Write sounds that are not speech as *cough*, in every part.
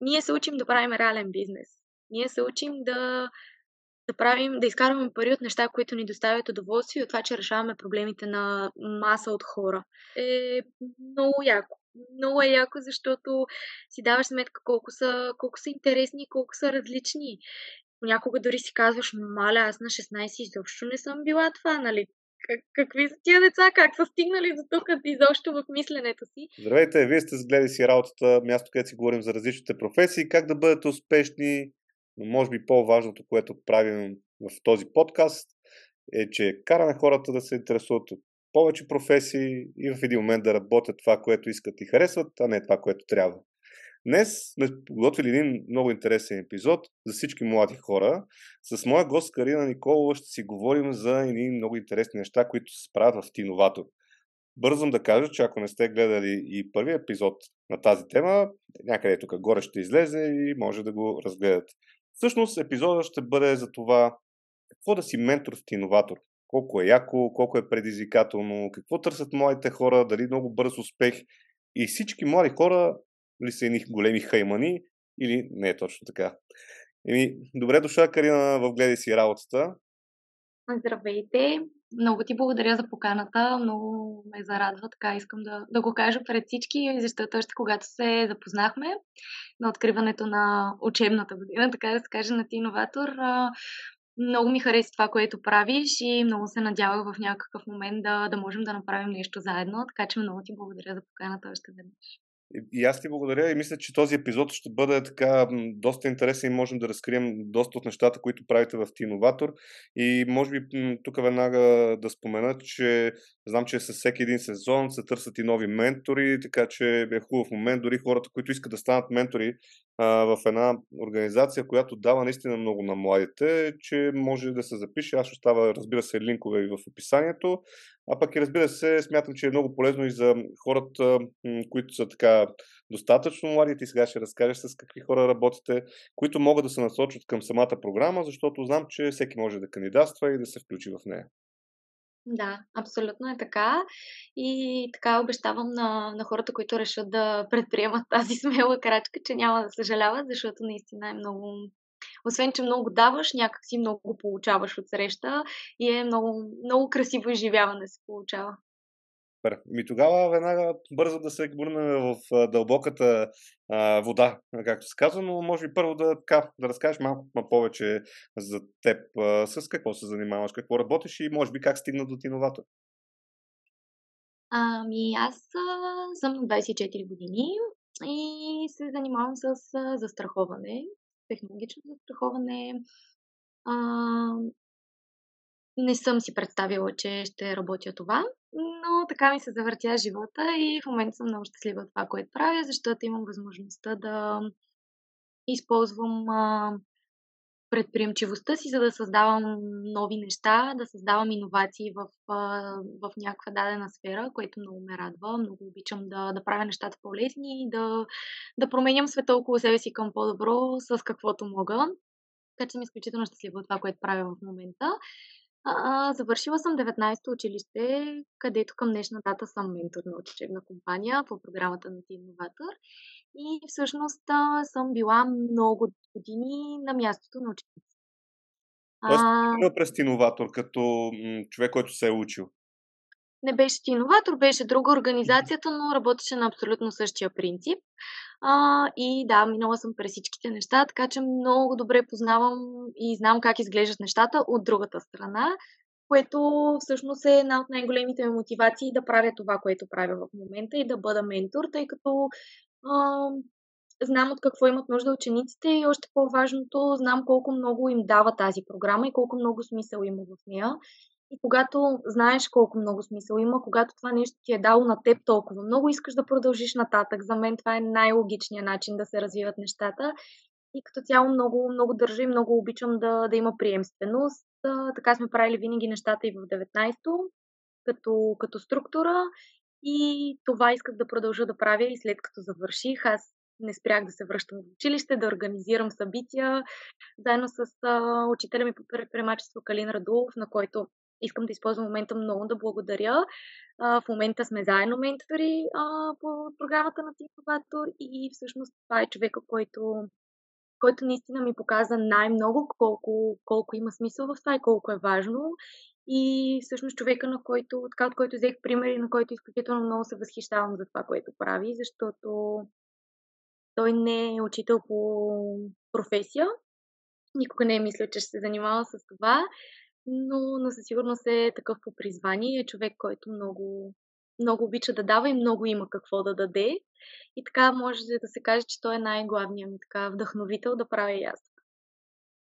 ние се учим да правим реален бизнес. Ние се учим да, да правим, да изкарваме пари от неща, които ни доставят удоволствие и от това, че решаваме проблемите на маса от хора. Е много яко. Много е яко, защото си даваш сметка колко са, колко са интересни и колко са различни. Понякога дори си казваш, маля, аз на 16 изобщо не съм била това, нали? Как, какви са тия деца? Как са стигнали до тук изобщо в мисленето си? Здравейте, вие сте сгледали си работата, място, където си говорим за различните професии, как да бъдете успешни, но може би по-важното, което правим в този подкаст е, че караме хората да се интересуват от повече професии и в един момент да работят това, което искат и харесват, а не това, което трябва. Днес сме подготвили един много интересен епизод за всички млади хора. С моя гост Карина Николова ще си говорим за едни много интересни неща, които се правят в Тиноватор. Бързам да кажа, че ако не сте гледали и първи епизод на тази тема, някъде тук горе ще излезе и може да го разгледате. Всъщност епизодът ще бъде за това какво да си ментор в Тиноватор. Колко е яко, колко е предизвикателно, какво търсят младите хора, дали много бърз успех. И всички млади хора ли са едни големи хаймани или не е точно така. Еми, добре дошла, Карина, в Гледай си работата. Здравейте! Много ти благодаря за поканата. Много ме зарадва. Така искам да, да го кажа пред всички, защото още когато се запознахме на откриването на учебната година, така да се каже, на ти иноватор, много ми хареса това, което правиш и много се надявах в някакъв момент да, да можем да направим нещо заедно. Така че много ти благодаря за поканата още веднъж. И аз ти благодаря и мисля, че този епизод ще бъде така доста интересен и можем да разкрием доста от нещата, които правите в Тиноватор. И може би тук веднага да спомена, че знам, че със всеки един сезон се търсят и нови ментори, така че е хубав момент. Дори хората, които искат да станат ментори в една организация, която дава наистина много на младите, че може да се запише. Аз ще става, разбира се, линкове и в описанието. А пък и разбира се, смятам, че е много полезно и за хората, които са така достатъчно млади. Ти сега ще разкажеш с какви хора работите, които могат да се насочат към самата програма, защото знам, че всеки може да кандидатства и да се включи в нея. Да, абсолютно е така. И така обещавам на, на хората, които решат да *laughs* предприемат тази смела крачка, че няма да съжаляват, защото наистина е много освен, че много даваш, някак си много получаваш от среща и е много, много красиво изживяване се получава. Супер. Ми тогава веднага бързо да се върнем в дълбоката а, вода, както се казва, но може би първо да, така, да разкажеш малко повече за теб, а, с какво се занимаваш, какво работиш и може би как стигна до тиновато. Ами аз а, съм на 24 години и се занимавам с а, застраховане, технологично застраховане. А, не съм си представила, че ще работя това, но така ми се завъртя живота и в момента съм много щастлива от това, което правя, защото имам възможността да използвам предприемчивостта си, за да създавам нови неща, да създавам иновации в, в някаква дадена сфера, което много ме радва. Много обичам да, да правя нещата по-лесни и да, да променям света около себе си към по-добро с каквото мога. Така че съм изключително щастлива от това, което правя в момента. А, завършила съм 19-то училище, където към днешна дата съм ментор на учебна компания по програмата на Ти Инноватор. И всъщност а, съм била много години на мястото на ученици. Тоест, а... през иноватор, като м- човек, който се е учил. Не беше иноватор, беше друга организацията, но работеше на абсолютно същия принцип. А, и да, минала съм през всичките неща, така че много добре познавам и знам как изглеждат нещата от другата страна, което всъщност е една от най-големите ми мотивации да правя това, което правя в момента и да бъда ментор, тъй като а, знам от какво имат нужда учениците и още по-важното, знам колко много им дава тази програма и колко много смисъл има в нея. И когато знаеш колко много смисъл има, когато това нещо ти е дало на теб толкова много, искаш да продължиш нататък. За мен това е най-логичният начин да се развиват нещата. И като цяло много, много държа и много обичам да, да има приемственост. Така сме правили винаги нещата и в 19-то, като, като структура. И това исках да продължа да правя и след като завърших. Аз не спрях да се връщам в училище, да организирам събития, заедно с учителя ми по предприемачество Калин Радулов, на който искам да използвам момента много да благодаря. А, в момента сме заедно ментори а, по програмата на Тинноватор и всъщност това е човека, който, който наистина ми показа най-много колко, колко има смисъл в това и колко е важно. И всъщност човека, на който, така от който взех пример и на който изключително много се възхищавам за това, което прави, защото той не е учител по професия. Никога не е мисля, че ще се занимава с това, но, но със сигурност е такъв по призвание е човек, който много, много обича да дава и много има какво да даде. И така може да се каже, че той е най-главният ми така вдъхновител да правя и аз.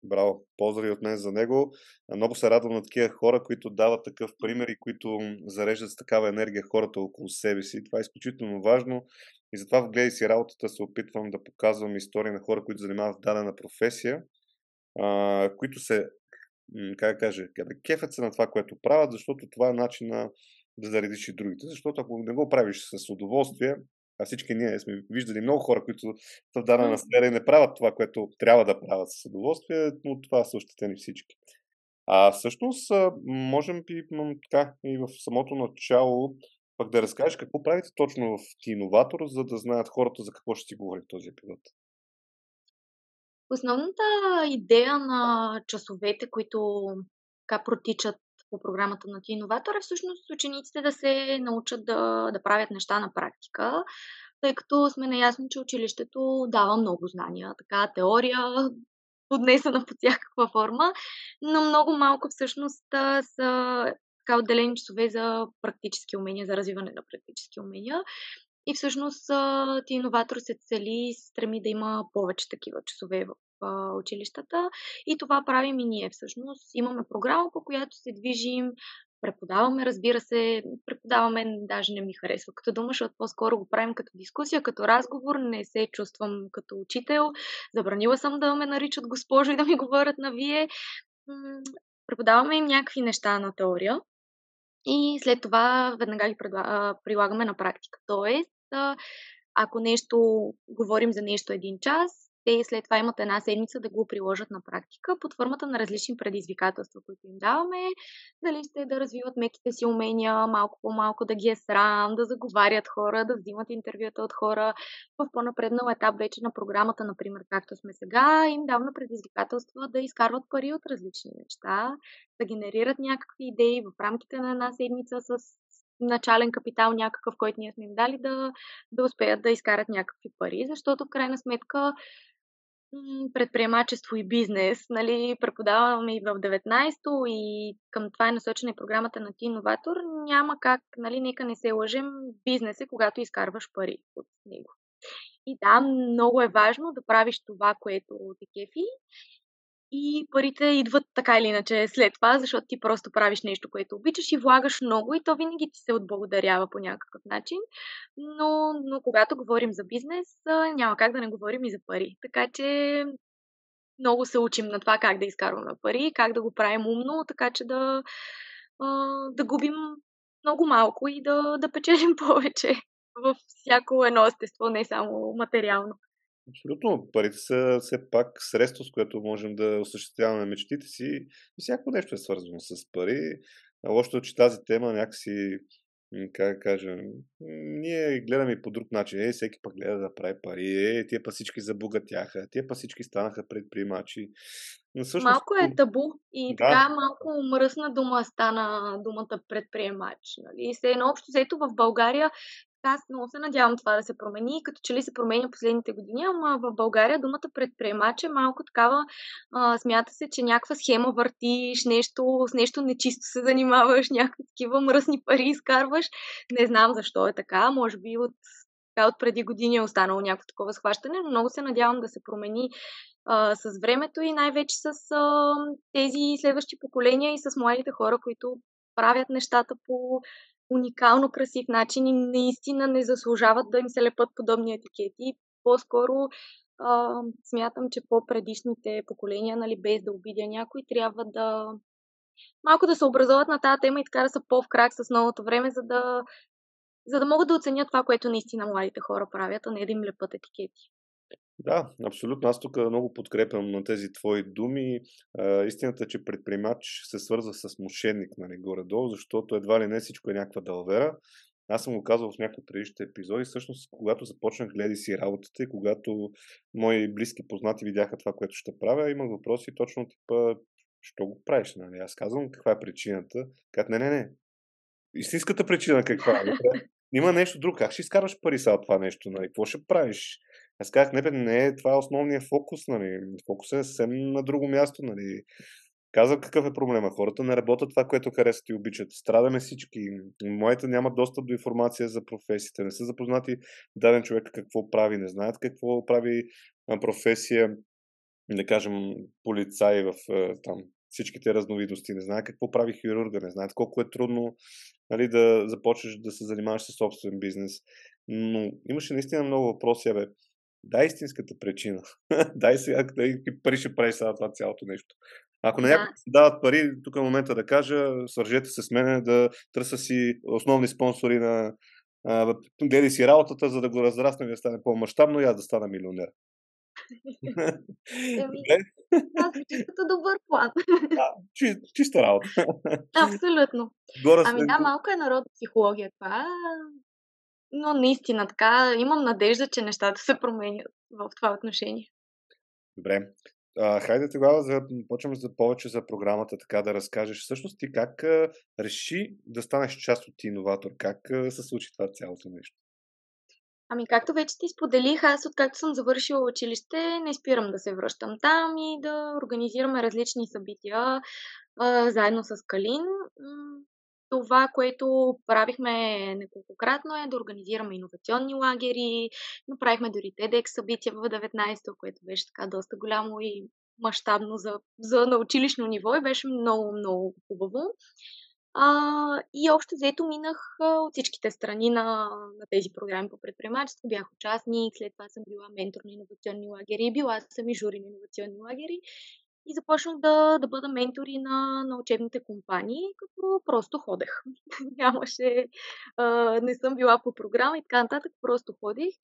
Браво! Поздрави от мен за него. Много се радвам на такива хора, които дават такъв пример и които зареждат с такава енергия хората около себе си. Това е изключително важно и затова в Гледай си работата се опитвам да показвам истории на хора, които занимават дадена професия, които се, как да кажа, да кефят се на това, което правят, защото това е начин да заредиш и другите. Защото ако не го правиш с удоволствие, а всички ние сме виждали много хора, които в дадена сфера и не правят това, което трябва да правят с удоволствие, но това са ощетени всички. А всъщност, можем би така и в самото начало пък да разкажеш какво правите точно в Тиноватор, за да знаят хората за какво ще си говори в този епизод. Основната идея на часовете, които така протичат по програмата на Ти Иноватор е всъщност учениците да се научат да, да правят неща на практика, тъй като сме наясни, че училището дава много знания, така теория, поднесена под всякаква форма, но много малко всъщност са така отделени часове за практически умения, за развиване на практически умения. И всъщност ти иноватор се цели, стреми да има повече такива часове в училищата. И това правим и ние всъщност. Имаме програма, по която се движим, преподаваме, разбира се, преподаваме, даже не ми харесва като дума, защото по-скоро го правим като дискусия, като разговор, не се чувствам като учител. Забранила съм да ме наричат госпожо и да ми говорят на вие. Преподаваме им някакви неща на теория и след това веднага ги прилагаме на практика. Тоест, ако нещо говорим за нещо един час, те след това имат една седмица да го приложат на практика под формата на различни предизвикателства, които им даваме. Дали сте да развиват меките си умения, малко по-малко да ги е срам, да заговарят хора, да взимат интервюта от хора. В по-напреднал етап вече на програмата, например, както сме сега, им даваме предизвикателства да изкарват пари от различни неща, да генерират някакви идеи в рамките на една седмица с начален капитал някакъв, който ние сме им дали, да, да успеят да изкарат някакви пари, защото в крайна сметка предприемачество и бизнес. Нали, преподаваме и в 19-то и към това е насочена и програмата на Ти Инноватор. Няма как, нали, нека не се лъжем, бизнес е когато изкарваш пари от него. И да, много е важно да правиш това, което те кефи и парите идват така или иначе след това, защото ти просто правиш нещо, което обичаш и влагаш много и то винаги ти се отблагодарява по някакъв начин. Но, но когато говорим за бизнес, няма как да не говорим и за пари. Така че много се учим на това как да изкарваме пари, как да го правим умно, така че да, да губим много малко и да, да печелим *laughs* повече във всяко едно естество, не само материално. Абсолютно. Парите са все пак средство, с което можем да осъществяваме мечтите си. И всяко нещо е свързано с пари. Лошото е, че тази тема някакси, как да кажа, ние гледаме по друг начин. Е, всеки пък гледа да прави пари. Е, тия па всички забогатяха. Тия па всички станаха предприемачи. Но всъщност... Малко е табу и да. така малко мръсна дума стана думата предприемач. Нали? Се едно общо взето в България аз много се надявам това да се промени, като че ли се променя последните години, ама в България думата предприемач е малко такава, а, смята се, че някаква схема въртиш, нещо, с нещо нечисто се занимаваш, *laughs* някакви такива мръсни пари изкарваш. Не знам защо е така, може би от, така, от преди години е останало някакво такова схващане, но много се надявам да се промени а, с времето и най-вече с а, тези следващи поколения и с младите хора, които правят нещата по уникално красив начин и наистина не заслужават да им се лепат подобни етикети. По-скоро а, смятам, че по-предишните поколения, нали, без да обидя някой, трябва да малко да се образуват на тази тема и така да са по-в с новото време, за да, за да могат да оценят това, което наистина младите хора правят, а не да им лепат етикети. Да, абсолютно. Аз тук много подкрепям на тези твои думи. А, истината е, че предприемач се свързва с мошенник, нали, горе-долу, защото едва ли не всичко е някаква дълвера. Аз съм го казал в някои предишните епизоди. Всъщност, когато започнах гледай си работата и когато мои близки познати видяха това, което ще правя, имах въпроси точно типа, що го правиш? Нали? Аз казвам каква е причината. Как не, не, не. Истинската причина каква е? Има нещо друго. Как ще изкарваш пари сега това нещо? Нали? Какво ще правиш? Аз казах, не, бе, не е това е основният фокус. Нали? Фокусът е съвсем на друго място. Нали? Казах какъв е проблема. Хората не работят това, което харесват и обичат. Страдаме всички. Моите нямат достъп до информация за професиите. Не са запознати даден човек какво прави. Не знаят какво прави професия, да кажем, полицай в там, всичките разновидности. Не знаят какво прави хирурга. Не знаят колко е трудно нали, да започнеш да се занимаваш с собствен бизнес. Но имаше наистина много въпроси. Бе, дай истинската причина. *laughs* дай сега какви пари ще правиш сега това цялото нещо. Ако на да. някой се дават пари, тук е момента да кажа, свържете се с мене да търся си основни спонсори на гледай си работата, за да го разрасне и да стане по-масштабно и аз да стана милионер. *laughs* Еми, като добър план. Да, чи, чиста работа. *laughs* Абсолютно. Горе ами да, малко е народ психология това, но наистина така имам надежда, че нещата се променят в това отношение. Добре. А, хайде тогава да почваме за повече за програмата, така да разкажеш. Всъщност ти как а, реши да станеш част от иноватор? Как а, се случи това цялото нещо? Ами, както вече ти споделих, аз откакто съм завършила училище, не спирам да се връщам там и да организираме различни събития а, заедно с Калин. Това, което правихме неколкократно е да организираме иновационни лагери. Направихме дори TEDx събития в 19-то, което беше така доста голямо и мащабно за, за на училищно ниво и беше много, много хубаво. А, и общо взето минах от всичките страни на, на тези програми по предприемачество. Бях участник, след това съм била ментор на иновационни лагери, била съм и жури на иновационни лагери и започнах да, да бъда ментори на, на учебните компании, като просто ходех. *laughs* Нямаше, а, не съм била по програма и така нататък, просто ходих.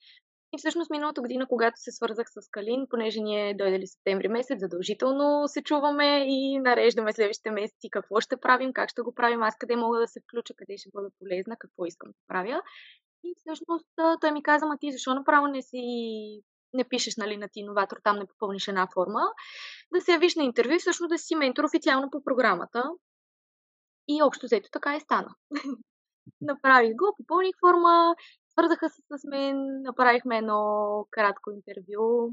И всъщност миналата година, когато се свързах с Калин, понеже ние дойдели септември месец, задължително се чуваме и нареждаме следващите месеци какво ще правим, как ще го правим, аз къде мога да се включа, къде ще бъда полезна, какво искам да правя. И всъщност той ми каза, ма ти защо направо не си не пишеш нали, на ти иноватор, там не попълниш една форма, да се явиш на интервю, всъщност да си ментор официално по програмата. И общо взето така и стана. *laughs* Направих го, попълних форма, свързаха се с мен, направихме едно кратко интервю.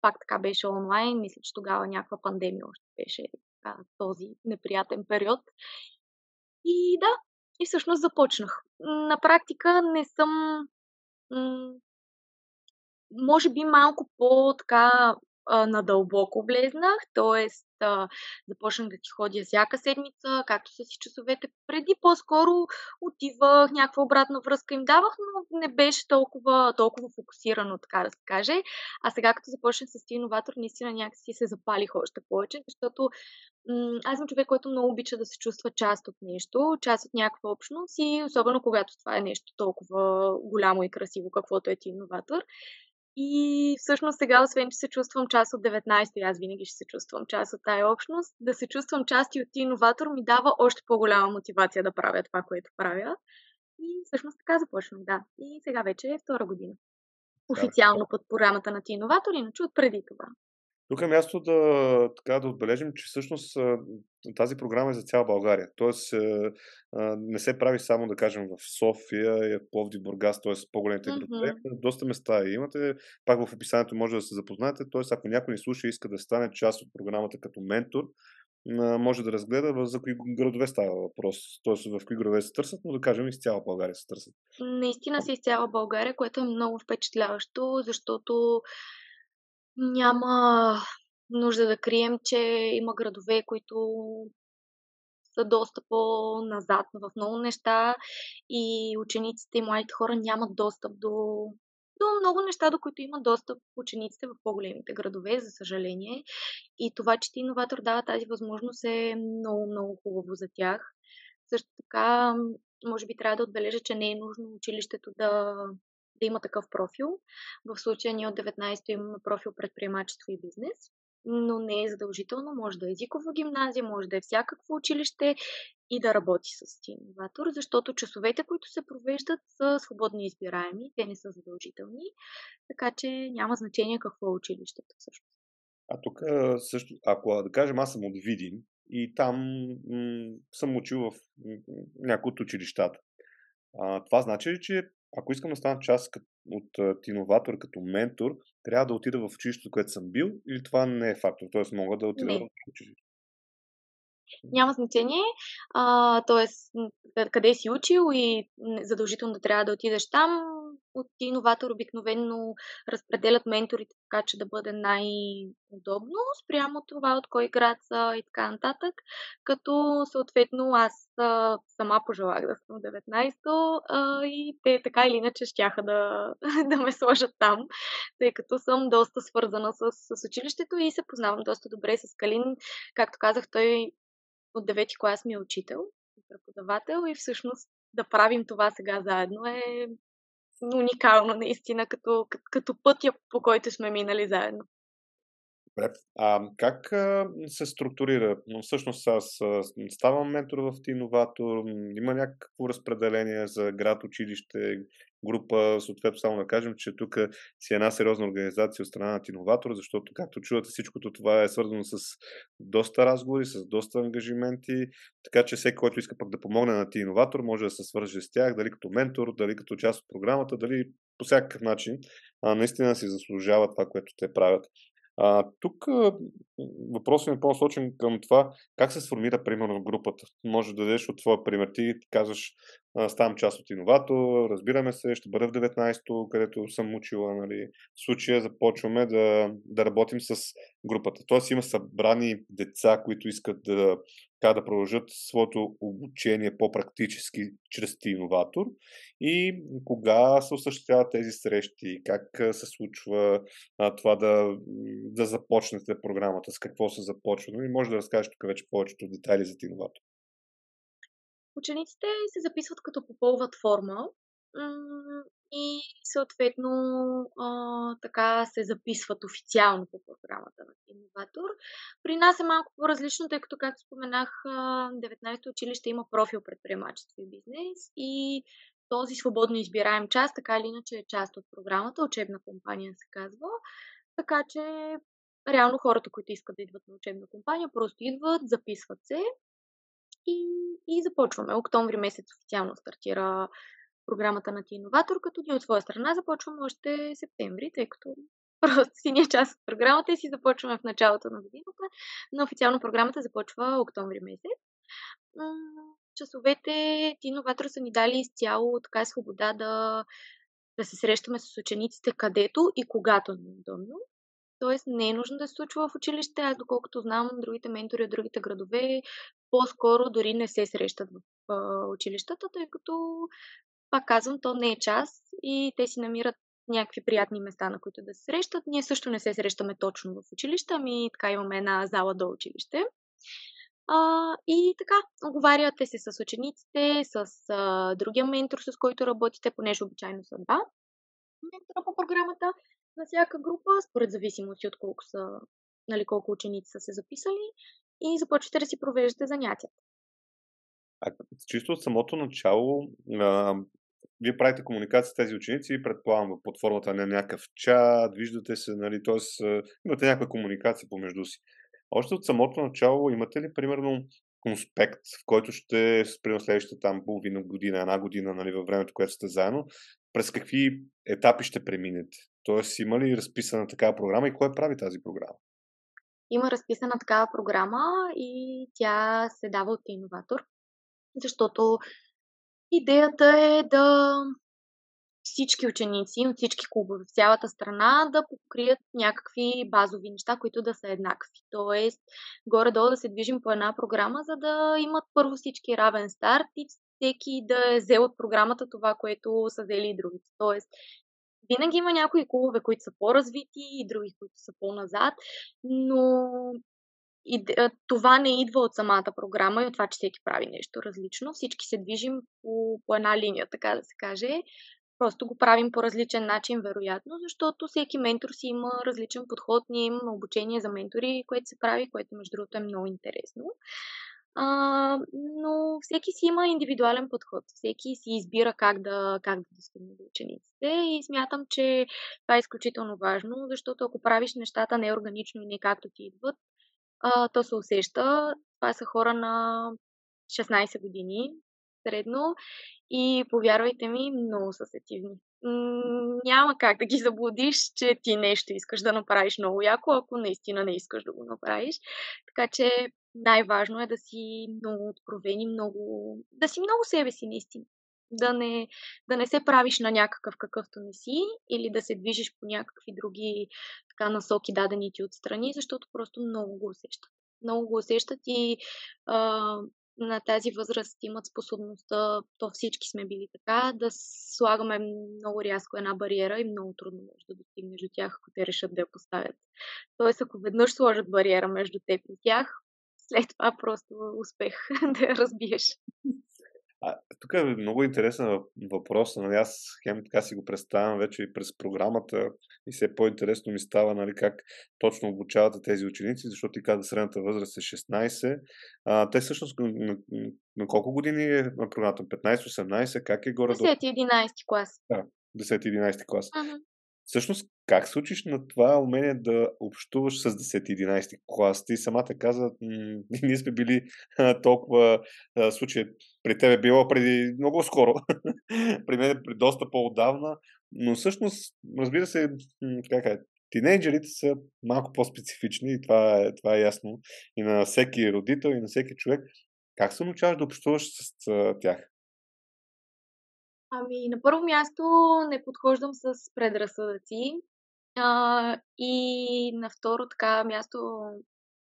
Пак така беше онлайн. Мисля, че тогава някаква пандемия още беше така, този неприятен период. И да, и всъщност започнах. На практика не съм може би малко по-така надълбоко влезнах, т.е. започнах да ти ходя всяка седмица, както са си часовете преди. По-скоро отивах, някаква обратна връзка им давах, но не беше толкова, толкова фокусирано, така да се каже. А сега, като започнах с ти иноватор, наистина някакси се запалих още повече, защото м- аз съм човек, който много обича да се чувства част от нещо, част от някаква общност и особено когато това е нещо толкова голямо и красиво, каквото е ти иноватор. И всъщност сега, освен че се чувствам част от 19-то, аз винаги ще се чувствам част от тая общност, да се чувствам част и от иноватор ми дава още по-голяма мотивация да правя това, което правя. И всъщност така започнах, да. И сега вече е втора година. Официално под програмата на Ти иноватор, иначе от преди това. Тук е място да, така, да отбележим, че всъщност тази програма е за цяла България. Тоест не се прави само, да кажем, в София, Пловди, Бургас, т.е. по-големите mm-hmm. градове. Доста места имате. Пак в описанието може да се запознаете. Т.е. ако някой ни слуша и иска да стане част от програмата като ментор, може да разгледа за кои градове става въпрос. Т.е. в кои градове се търсят, но да кажем из цяла България се търсят. Наистина си из цяла България, което е много впечатляващо, защото няма нужда да крием, че има градове, които са доста по-назад в много неща и учениците и младите хора нямат достъп до, до много неща, до които имат достъп учениците в по-големите градове, за съжаление. И това, че ти иноватор дава тази възможност е много, много хубаво за тях. Също така, може би трябва да отбележа, че не е нужно училището да да има такъв профил. В случая ние от 19-то имаме профил предприемачество и бизнес, но не е задължително. Може да е езикова гимназия, може да е всякакво училище и да работи с иноватор, защото часовете, които се провеждат, са свободни избираеми, те не са задължителни, така че няма значение какво е училището всъщност. А тук също, ако да кажем, аз съм от Видин и там м- съм учил в някои от училищата. А, това значи че ако искам да стана част от иноватор като ментор, трябва да отида в училището, което съм бил, или това не е фактор? Тоест мога да отида не. в училище? Няма значение, т.е. къде си учил и задължително да трябва да отидеш там. От иноватор обикновено разпределят менторите така, че да бъде най-удобно спрямо това от кой град са и така нататък. Като съответно аз сама пожелах да съм 19-то и те така или иначе щяха да, *laughs* да ме сложат там, тъй като съм доста свързана с, с училището и се познавам доста добре с Калин. Както казах, той от девети клас ми е учител и преподавател и всъщност да правим това сега заедно е уникално наистина, като, като, пътя, по който сме минали заедно. Добре. А как а, се структурира? Но всъщност аз ставам ментор в Тиноватор, има някакво разпределение за град, училище, група, съответно само да кажем, че тук си една сериозна организация от страна на Тиноватор, защото както чувате всичкото това е свързано с доста разговори, с доста ангажименти, така че всеки, който иска пък да помогне на Тиноватор, може да се свърже с тях, дали като ментор, дали като част от програмата, дали по всякакъв начин, а, наистина си заслужава това, което те правят. А, тук въпросът ми е по-насочен към това как се сформира примерно групата. Може да дадеш от твоя пример. Ти казваш, ставам част от иноватор, разбираме се, ще бъда в 19-то, където съм учила. Нали. В случая започваме да, да работим с групата. Тоест има събрани деца, които искат да, как да продължат своето обучение по-практически чрез ти иноватор и кога се осъществяват тези срещи, как се случва а, това да, да започнете програмата, с какво се започва. И нали, може да разкажеш тук вече повечето детайли за ти иноватор. Учениците се записват като попълват форма и съответно а, така се записват официално по програмата на Инноватор. При нас е малко по-различно, тъй като, както споменах, 19-то училище има профил предприемачество и бизнес и този свободно избираем част, така или иначе е част от програмата, учебна компания се казва. Така че реално хората, които искат да идват на учебна компания, просто идват, записват се и, и започваме. Октомври месец официално стартира програмата на Ти Иноватор, като ние от своя страна започваме още септември, тъй като *laughs* просто си ние част от програмата и си започваме в началото на годината, но официално програмата започва октомври месец. Часовете Ти Иноватор са ни дали изцяло така свобода да, да се срещаме с учениците където и когато ни е удобно. Тоест не е нужно да се случва в училище. Аз доколкото знам, другите ментори от другите градове по-скоро дори не се срещат в училищата, тъй като, пак казвам, то не е час и те си намират някакви приятни места, на които да се срещат. Ние също не се срещаме точно в училище, ами така имаме една зала до училище. А, и така, оговаряте се с учениците, с а, другия ментор, с който работите, понеже обичайно са два ментора по програмата на всяка група, според зависимости от колко са, нали, колко ученици са се записали и започвате да си провеждате занятията. А чисто от самото начало, а, вие правите комуникация с тези ученици, предполагам, под формата на някакъв чат, виждате се, нали, т.е. имате някаква комуникация помежду си. Още от самото начало имате ли, примерно, конспект, в който ще, примерно следващите там половина година, една година, нали, във времето, което сте заедно, през какви етапи ще преминете? Тоест, има ли разписана такава програма и кой прави тази програма? Има разписана такава програма и тя се дава от иноватор, защото идеята е да всички ученици от всички клубове в цялата страна да покрият някакви базови неща, които да са еднакви. Тоест, горе-долу да се движим по една програма, за да имат първо всички равен старт и всеки да е взел от програмата това, което са взели и другите. Тоест, винаги има някои клубове, които са по-развити и други, които са по-назад, но и, това не идва от самата програма и от това, че всеки прави нещо различно. Всички се движим по, по една линия, така да се каже. Просто го правим по различен начин, вероятно, защото всеки ментор си има различен подход. Ние имаме обучение за ментори, което се прави, което между другото е много интересно. А, но всеки си има индивидуален подход. Всеки си избира как да, как да достигне до учениците и смятам, че това е изключително важно, защото ако правиш нещата неорганично и не както ти идват, а, то се усеща. Това са хора на 16 години средно и повярвайте ми, много са сетивни. Няма как да ги заблудиш, че ти нещо искаш да направиш много яко, ако наистина не искаш да го направиш. Така че най-важно е да си много откровени, много... да си много себе си, наистина. Да не, да не се правиш на някакъв какъвто не си или да се движиш по някакви други така насоки, дадени ти отстрани, защото просто много го усещат. Много го усещат и а, на тази възраст имат способността, то всички сме били така, да слагаме много рязко една бариера и много трудно може да достигнеш до тях, ако те решат да я поставят. Тоест, ако веднъж сложат бариера между теб и тях, след това просто успех *laughs* да я разбиеш. А, тук е много интересен въпрос. Нали, аз хем така си го представям вече и през програмата и все по-интересно ми става нали, как точно обучавате тези ученици, защото ти каза средната възраст е 16. А, те всъщност на, на, колко години е на програмата? 15-18? Как е горе? 10-11 клас. Да, 10-11 клас. Uh-huh. Всъщност, как се учиш на това умение да общуваш с 10-11 клас? Ти самата каза, *laughs* ние сме били толкова а, случаи. При тебе било преди много скоро. *laughs* при мен при доста по-отдавна. Но всъщност, разбира се, как е, тинейджерите са малко по-специфични и това е, това е ясно и на всеки родител, и на всеки човек. Как се научаваш да общуваш с тях? Ами, на първо място не подхождам с предразсъдъци. А, и на второ така място,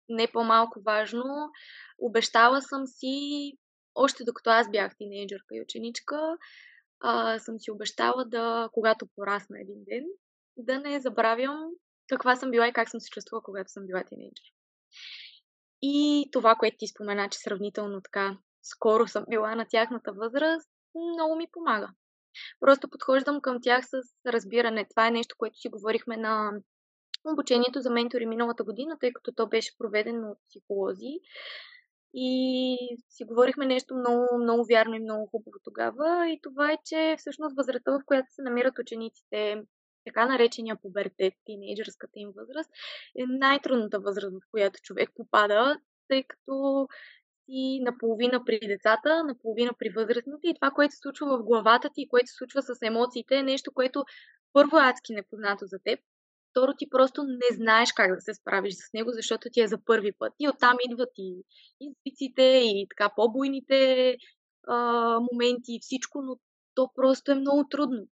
не по-малко важно, обещала съм си, още докато аз бях тинейджърка и ученичка, а, съм си обещала да, когато порасна един ден, да не забравям каква съм била и как съм се чувствала, когато съм била тинейджър. И това, което ти спомена, че сравнително така скоро съм била на тяхната възраст, много ми помага. Просто подхождам към тях с разбиране. Това е нещо, което си говорихме на обучението за ментори миналата година, тъй като то беше проведено от психолози. И си говорихме нещо много, много вярно и много хубаво тогава. И това е, че всъщност възрастта, в която се намират учениците, така наречения пубертет, тинейджърската им възраст, е най-трудната възраст, в която човек попада, тъй като си наполовина при децата, наполовина при възрастните и това, което се случва в главата ти и което се случва с емоциите е нещо, което първо е адски непознато за теб, второ ти просто не знаеш как да се справиш с него, защото ти е за първи път. И оттам идват и интуициите, и така по-буйните а, моменти, и всичко, но то просто е много трудно.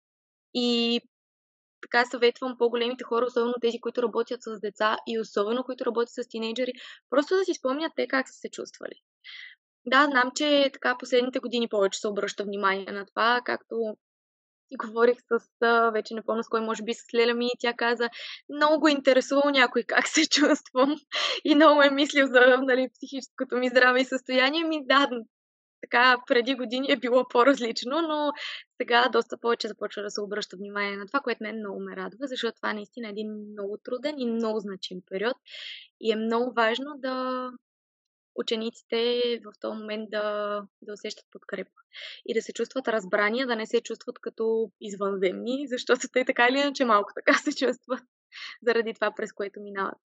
И така съветвам по-големите хора, особено тези, които работят с деца и особено които работят с тинейджери, просто да си спомнят те как са се чувствали. Да, знам, че така последните години повече се обръща внимание на това, както и говорих с, вече помня с кой, може би с Леля ми, и тя каза, много го интересувал някой как се *laughs* чувствам и много е мислил за нали, психическото ми здраве и състояние. Ми да, така преди години е било по-различно, но сега доста повече започва да се обръща внимание на това, което мен много ме радва, защото това е наистина един много труден и много значим период и е много важно да учениците в този момент да, да усещат подкрепа и да се чувстват разбрани, да не се чувстват като извънземни, *laughs* защото те така или иначе малко така се чувстват заради това, през което минават.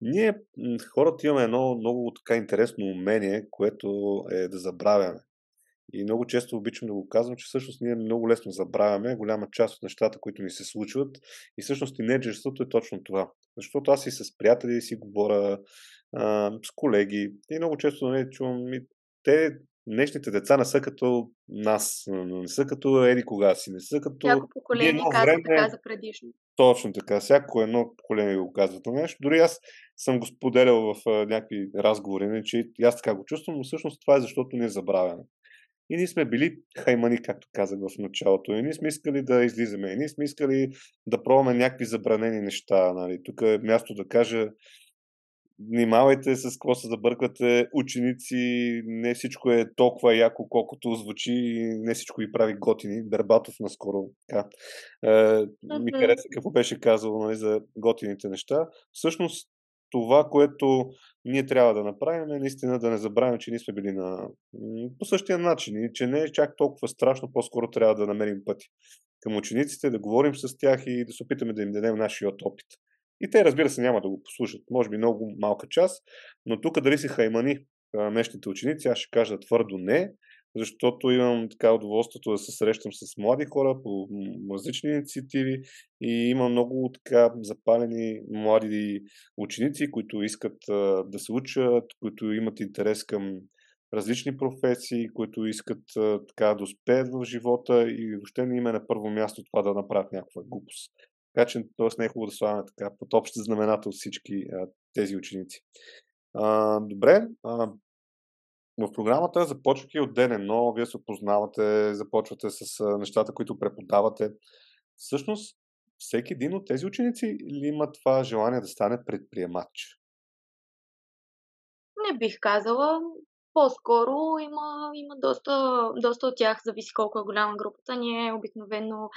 Ние, хората, имаме едно много така интересно умение, което е да забравяме. И много често обичам да го казвам, че всъщност ние много лесно забравяме голяма част от нещата, които ни се случват. И всъщност тинейджерството е точно това. Защото аз и с приятели си говоря, а, с колеги. И много често нали, чувам, и те, днешните деца не са като нас, не са като еди кога си, не са като... Всяко поколение казва време... така за предишно. Точно така. Всяко едно поколение го казва това нещо. Дори аз съм го споделял в някакви разговори, не, че аз така го чувствам, но всъщност това е защото ние забравяме. И ние сме били хаймани, както казах в началото. И ние сме искали да излизаме. И ние сме искали да пробваме някакви забранени неща. Нали. Тук е място да кажа, внимавайте с какво се забърквате. Ученици, не всичко е толкова яко, колкото звучи и не всичко ги прави готини. Бербатов наскоро така. Е, ми хареса какво беше казал нали, за готините неща. Всъщност, това, което ние трябва да направим е наистина да не забравим, че ние сме били на, по същия начин и че не е чак толкова страшно, по-скоро трябва да намерим пъти към учениците, да говорим с тях и да се опитаме да им дадем нашия опит. И те, разбира се, няма да го послушат. Може би много малка част, но тук дали си хаймани днешните ученици, аз ще кажа твърдо не, защото имам така удоволствието да се срещам с млади хора по различни инициативи и има много така запалени млади ученици, които искат да се учат, които имат интерес към различни професии, които искат така да успеят в живота и въобще не има на първо място това да направят някаква глупост. Така че, т.е. не е хубаво да слагаме така под общ знаменател всички а, тези ученици. А, добре, а, в програмата, започвайки от ден едно, вие се опознавате, започвате с нещата, които преподавате. Всъщност, всеки един от тези ученици ли има това желание да стане предприемач? Не бих казала. По-скоро има, има доста, доста от тях, зависи колко е голяма групата. Ние обикновено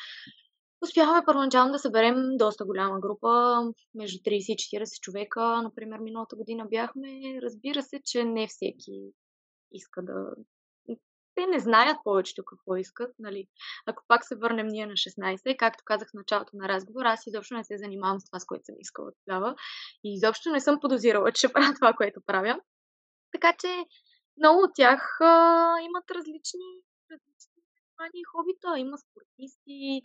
Успяхме първоначално да съберем доста голяма група, между 30 и 40 човека. Например, миналата година бяхме. Разбира се, че не всеки иска да... Те не знаят повечето какво искат. Нали? Ако пак се върнем ние на 16, както казах в началото на разговор, аз изобщо не се занимавам с това, с което съм искала тогава. И изобщо не съм подозирала, че ще правя *laughs* това, което правя. Така че много от тях а, имат различни, различни занимания и хобита. Има спортисти.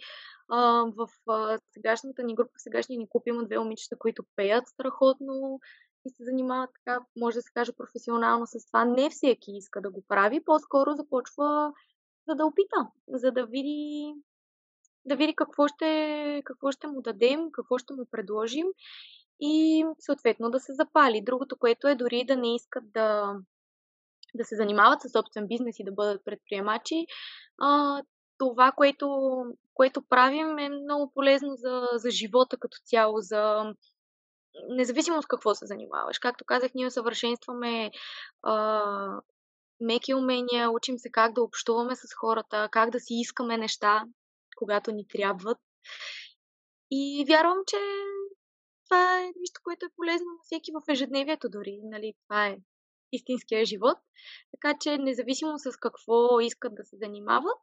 А, в а, сегашната ни група, в сегашния ни клуб има две момичета, които пеят страхотно и се занимават така, може да се каже, професионално с това. Не всеки иска да го прави, по-скоро започва за да опита, за да види да види какво ще, какво ще му дадем, какво ще му предложим и съответно да се запали. Другото, което е дори да не искат да, да се занимават със собствен бизнес и да бъдат предприемачи, а, това, което, което правим е много полезно за, за живота като цяло, за независимо от какво се занимаваш. Както казах, ние усъвършенстваме а, меки умения, учим се как да общуваме с хората, как да си искаме неща, когато ни трябват. И вярвам, че това е нещо, което е полезно на всеки в ежедневието дори. Нали? Това е истинския живот. Така че, независимо с какво искат да се занимават,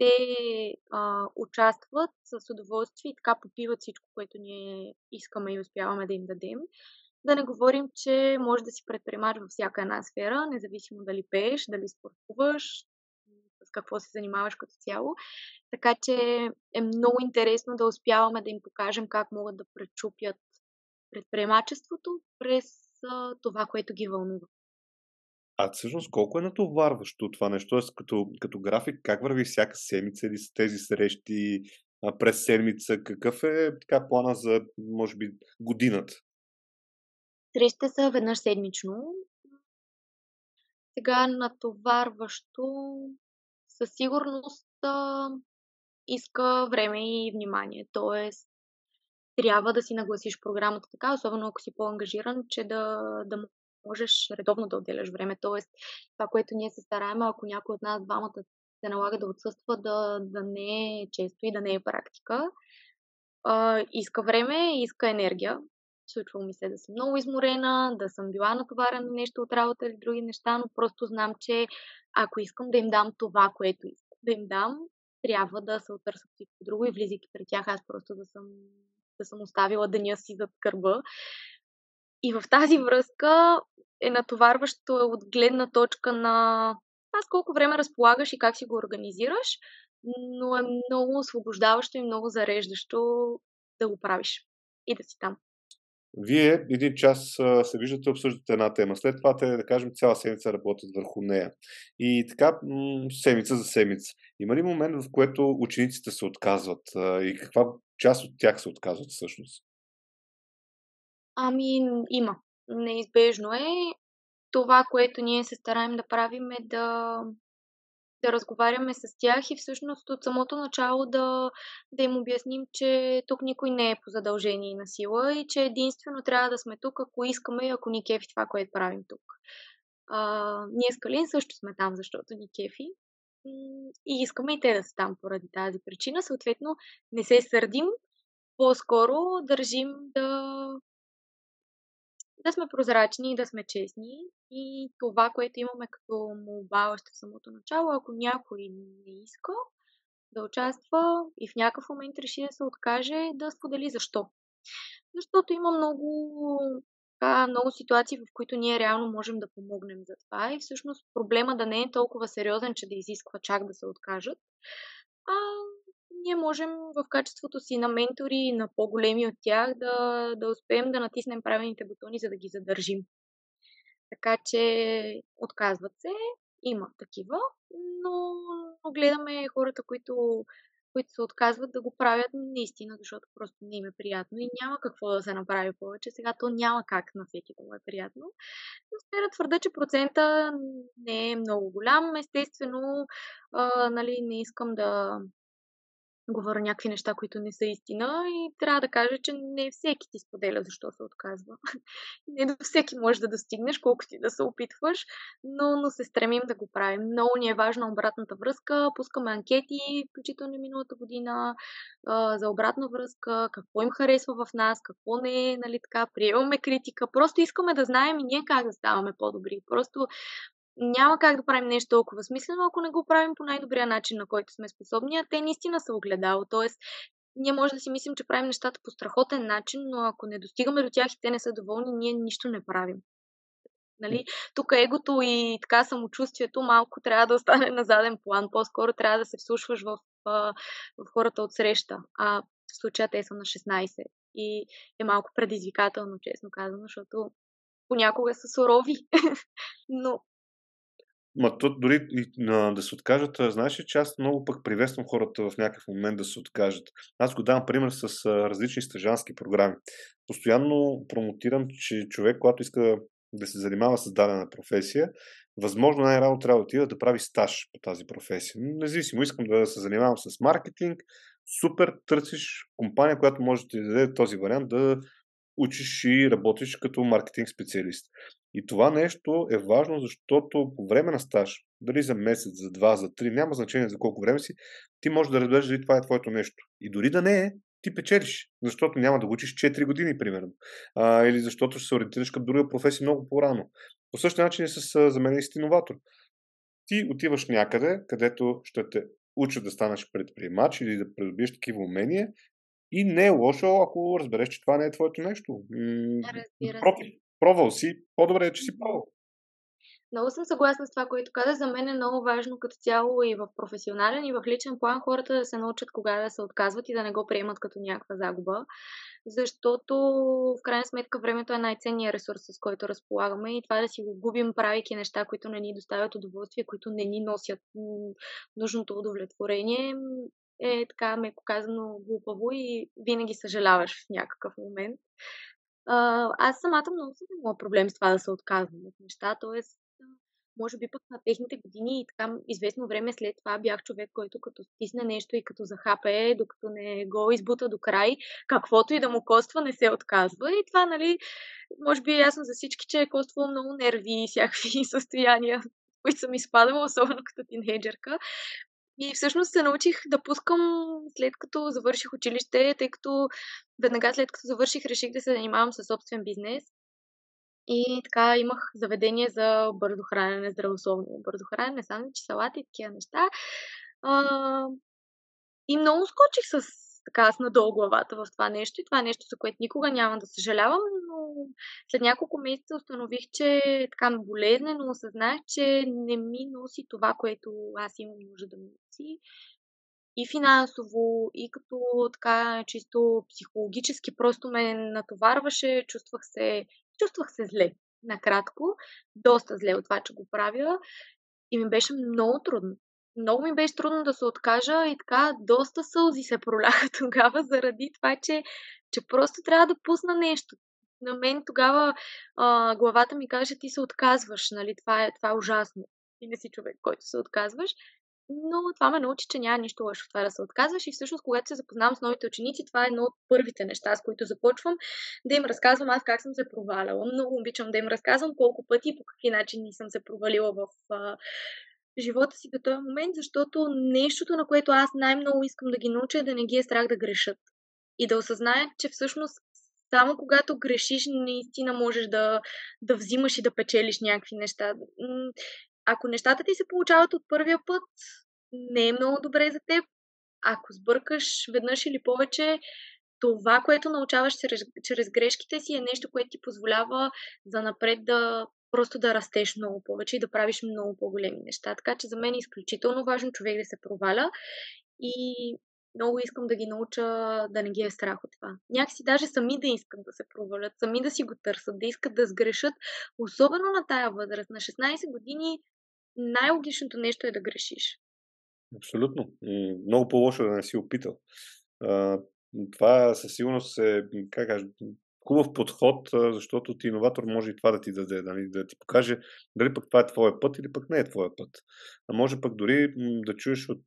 те а, участват с удоволствие и така попиват всичко, което ние искаме и успяваме да им дадем. Да не говорим, че може да си предприемач във всяка една сфера, независимо дали пееш, дали спортуваш, с какво се занимаваш като цяло. Така че е много интересно да успяваме да им покажем как могат да пречупят предприемачеството през а, това, което ги вълнува. А всъщност колко е натоварващо това нещо? Тоест, като, като график, как върви всяка седмица или с тези срещи през седмица? Какъв е така плана за, може би, годината? Срещите са веднъж седмично. Сега натоварващо със сигурност а, иска време и внимание. Тоест, трябва да си нагласиш програмата така, особено ако си по-ангажиран, че да, да можеш редовно да отделяш време. Тоест, това, което ние се стараем, ако някой от нас двамата се налага да отсъства, да, да не е често и да не е практика. А, иска време, иска енергия. Случва ми се да съм много изморена, да съм била натоварена на нещо от работа или други неща, но просто знам, че ако искам да им дам това, което искам да им дам, трябва да се отърса всичко друго и влизайки при тях, аз просто да съм, да съм оставила деня си зад кърба и в тази връзка е натоварващо от гледна точка на аз колко време разполагаш и как си го организираш, но е много освобождаващо и много зареждащо да го правиш и да си там. Вие един час се виждате, обсъждате една тема. След това те, да кажем, цяла седмица работят върху нея. И така, седмица за седмица. Има ли момент, в което учениците се отказват? И каква част от тях се отказват всъщност? Ами, има. Неизбежно е. Това, което ние се стараем да правим е да, да разговаряме с тях и всъщност от самото начало да, да им обясним, че тук никой не е по задължение и на сила и че единствено трябва да сме тук, ако искаме и ако ни кефи това, което правим тук. А, ние с Калин също сме там, защото ни кефи. И искаме и те да са там поради тази причина. Съответно, не се сърдим, по-скоро държим да, да сме прозрачни и да сме честни. И това, което имаме като молба още в самото начало, ако някой не иска да участва и в някакъв момент реши да се откаже, да сподели защо. Защото има много, така, много ситуации, в които ние реално можем да помогнем за това и всъщност проблема да не е толкова сериозен, че да изисква чак да се откажат, а ние можем в качеството си на ментори, на по-големи от тях, да, да успеем да натиснем правилните бутони, за да ги задържим. Така че отказват се, има такива, но, но гледаме хората, които, които се отказват да го правят наистина, защото просто не им е приятно и няма какво да се направи повече. Сега то няма как на всеки да му е приятно. Но спира твърда, че процента не е много голям. Естествено, а, нали, не искам да, говоря някакви неща, които не са истина и трябва да кажа, че не всеки ти споделя защо се отказва. *laughs* не до всеки можеш да достигнеш, колкото и да се опитваш, но, но се стремим да го правим. Много ни е важна обратната връзка, пускаме анкети, включително миналата година, за обратна връзка, какво им харесва в нас, какво не е, нали така, приемаме критика. Просто искаме да знаем и ние как да ставаме по-добри. Просто няма как да правим нещо толкова смислено, ако не го правим по най-добрия начин, на който сме способни, а те наистина са огледало. Тоест, ние може да си мислим, че правим нещата по страхотен начин, но ако не достигаме до тях и те не са доволни, ние нищо не правим. Нали? Тук егото и така самочувствието малко трябва да остане на заден план. По-скоро трябва да се вслушваш в, в, в хората от среща. А в случая те са на 16. И е малко предизвикателно, честно казано, защото понякога са сурови. *laughs* но Ма то дори и, а, да се откажат, знаеш ли, че аз много пък приветствам хората в някакъв момент да се откажат. Аз го давам пример с а, различни стъжански програми. Постоянно промотирам, че човек, когато иска да се занимава с дадена професия, възможно най-рано трябва да отида да прави стаж по тази професия. Независимо, искам да се занимавам с маркетинг, супер, търсиш компания, която може да ти даде този вариант да учиш и работиш като маркетинг специалист. И това нещо е важно, защото по време на стаж, дали за месец, за два, за три, няма значение за колко време си, ти можеш да разбереш дали това е твоето нещо. И дори да не е, ти печелиш, защото няма да го учиш 4 години, примерно. А, или защото ще се ориентираш към друга професия много по-рано. По същия начин е с за мен е иноватор. Ти отиваш някъде, където ще те учат да станеш предприемач или да придобиеш такива умения и не е лошо, ако разбереш, че това не е твоето нещо. Разбира се. Пробвал си, по-добре е, че си пробвал. Много съм съгласна с това, което каза. За мен е много важно като цяло и в професионален, и в личен план хората да се научат кога да се отказват и да не го приемат като някаква загуба. Защото в крайна сметка времето е най-ценният ресурс, с който разполагаме и това да си го губим, правейки неща, които не ни доставят удоволствие, които не ни носят нужното удовлетворение, е така, меко казано, глупаво и винаги съжаляваш в някакъв момент. Аз самата много съм имала проблем с това да се отказвам от неща, т.е. може би пък на техните години и така известно време след това бях човек, който като стисне нещо и като захапе, докато не го избута до край, каквото и да му коства, не се отказва. И това, нали, може би е ясно за всички, че е коствало много нерви и всякакви *laughs* състояния, които съм изпадала, особено като тинейджърка. И всъщност се научих да пускам след като завърших училище, тъй като веднага след като завърших реших да се занимавам със собствен бизнес. И така имах заведение за бързо хранене, здравословно бързо хранене, сандвичи, салати и такива неща. А, и много скочих с така с надолу главата в това нещо и това е нещо, за което никога няма да съжалявам, но след няколко месеца установих, че така болезнено осъзнах, че не ми носи това, което аз имам нужда да ми носи. И финансово, и като така чисто психологически просто ме натоварваше, чувствах се, чувствах се зле, накратко, доста зле от това, че го правя. И ми беше много трудно много ми беше трудно да се откажа и така доста сълзи се проляха *laughs* тогава заради това, че, че просто трябва да пусна нещо. На мен тогава а, главата ми каже, ти се отказваш, нали, това е, това е ужасно. Ти не си човек, който се отказваш. но това ме научи, че няма нищо лошо в това да се отказваш и всъщност, когато се запознавам с новите ученици, това е едно от първите неща, с които започвам, да им разказвам аз как съм се проваляла. Много обичам да им разказвам колко пъти и по какви начини съм се провалила в живота си до този момент, защото нещото, на което аз най-много искам да ги науча е да не ги е страх да грешат. И да осъзнаят, че всъщност само когато грешиш, наистина можеш да, да взимаш и да печелиш някакви неща. Ако нещата ти се получават от първия път, не е много добре за теб. Ако сбъркаш веднъж или повече, това, което научаваш чрез, чрез грешките си, е нещо, което ти позволява за напред да просто да растеш много повече и да правиш много по-големи неща. Така че за мен е изключително важно човек да се проваля и много искам да ги науча да не ги е страх от това. Някакси даже сами да искат да се провалят, сами да си го търсят, да искат да сгрешат. Особено на тая възраст. На 16 години най-логичното нещо е да грешиш. Абсолютно. Много по-лошо да не си опитал. Това със сигурност е, как кажа, хубав подход, защото ти иноватор може и това да ти даде, нали, да ти покаже дали пък това е твоя път или пък не е твоя път. А може пък дори да чуеш от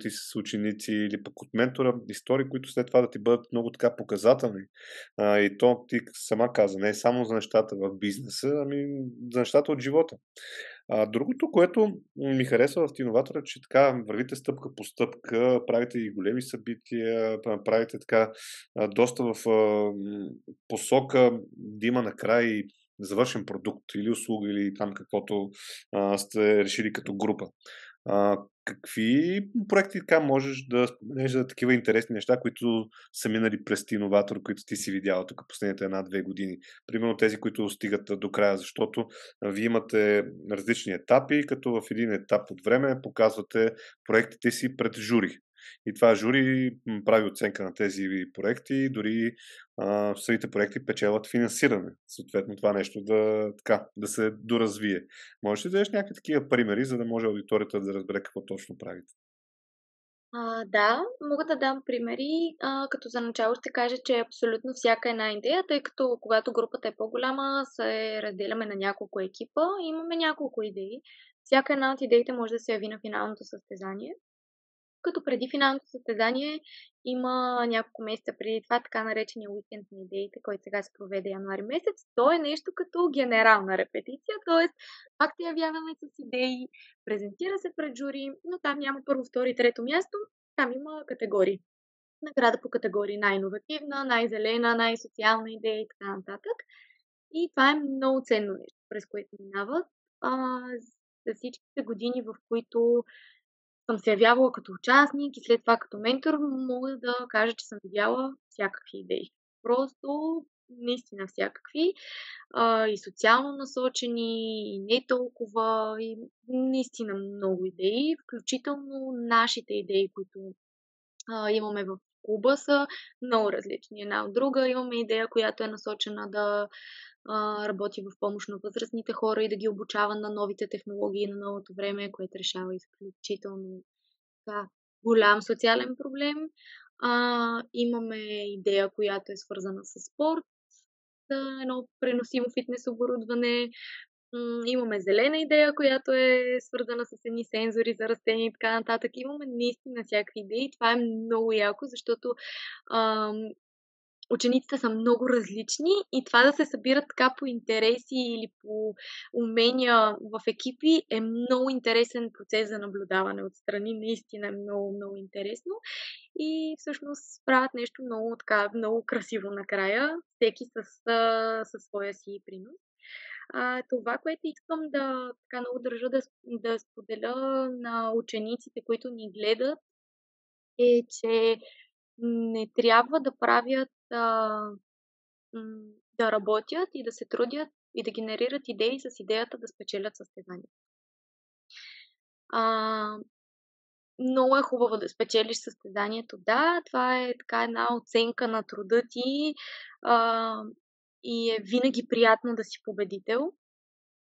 ти си ученици или пък от ментора истории, които след това да ти бъдат много така показателни. А, и то ти сама каза, не е само за нещата в бизнеса, ами за нещата от живота. А, другото, което ми харесва в Тиноватора, че така вървите стъпка по стъпка, правите и големи събития, правите така доста в посока да има накрай завършен продукт или услуга или там каквото а, сте решили като група. А, какви проекти така можеш да споменеш за такива интересни неща, които са минали през ти иноватор, които ти си видял тук последните една-две години? Примерно тези, които стигат до края, защото вие имате различни етапи, като в един етап от време показвате проектите си пред жури. И това жури прави оценка на тези проекти, дори а, самите проекти печелят финансиране. Съответно това нещо да, така, да се доразвие. Можеш ли да дадеш някакви такива примери, за да може аудиторията да разбере какво точно правите? А, да, мога да дам примери, а, като за начало ще кажа, че абсолютно всяка една идея, тъй като когато групата е по-голяма, се разделяме на няколко екипа, имаме няколко идеи. Всяка една от идеите може да се яви на финалното състезание като преди финалното състезание има няколко месеца преди това така наречения уикенд на идеите, който сега се проведе януари месец. То е нещо като генерална репетиция, т.е. пак те явяваме с идеи, презентира се пред жури, но там няма първо, втори, трето място, там има категории. Награда по категории най-инновативна, най-зелена, най-социална идея и така нататък. И това е много ценно нещо, през което минават. А, за всичките години, в които съм се явявала като участник и след това като ментор, мога да кажа, че съм видяла всякакви идеи. Просто наистина всякакви а, и социално насочени, и не толкова, и наистина много идеи, включително нашите идеи, които а, имаме в клуба са много различни една от друга. Имаме идея, която е насочена да работи в помощ на възрастните хора и да ги обучава на новите технологии на новото време, което решава изключително така, голям социален проблем. А, имаме идея, която е свързана с спорт, за едно преносимо фитнес оборудване. Имаме зелена идея, която е свързана с едни сензори за растения и така нататък. Имаме наистина всякакви идеи. Това е много яко, защото ам, учениците са много различни и това да се събират така по интереси или по умения в екипи е много интересен процес за наблюдаване отстрани. Наистина е много, много интересно. И всъщност правят нещо много, така, много красиво накрая, всеки с, със своя си принос. А, това, което искам да така много държа да, да споделя на учениците, които ни гледат, е, че не трябва да правят да, да работят и да се трудят и да генерират идеи с идеята да спечелят състезание. А, много е хубаво да спечелиш състезанието. Да, това е така една оценка на труда ти а, и е винаги приятно да си победител.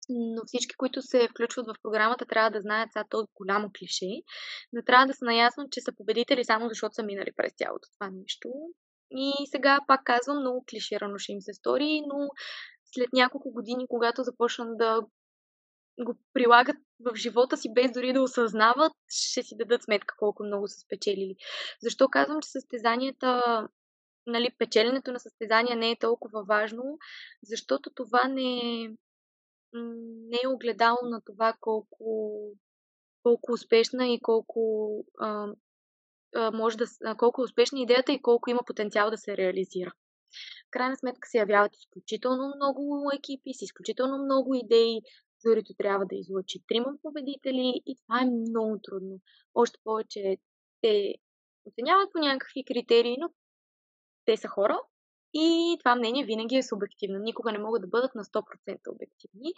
Но всички, които се включват в програмата, трябва да знаят, сега то е голямо клише, но трябва да са наясно, че са победители само защото са минали през цялото това нещо. И сега пак казвам, много клиширано ще им се стори, но след няколко години, когато започнат да го прилагат в живота си, без дори да осъзнават, ще си дадат сметка колко много са спечелили. Защо казвам, че състезанията, нали, печеленето на състезания не е толкова важно? Защото това не е, не е огледало на това колко, колко успешна и колко може да, колко е успешна идеята и колко има потенциал да се реализира. В крайна сметка се явяват изключително много екипи, с изключително много идеи, журито трябва да излъчи трима победители и това е много трудно. Още повече те оценяват по някакви критерии, но те са хора и това мнение винаги е субективно. Никога не могат да бъдат на 100% обективни.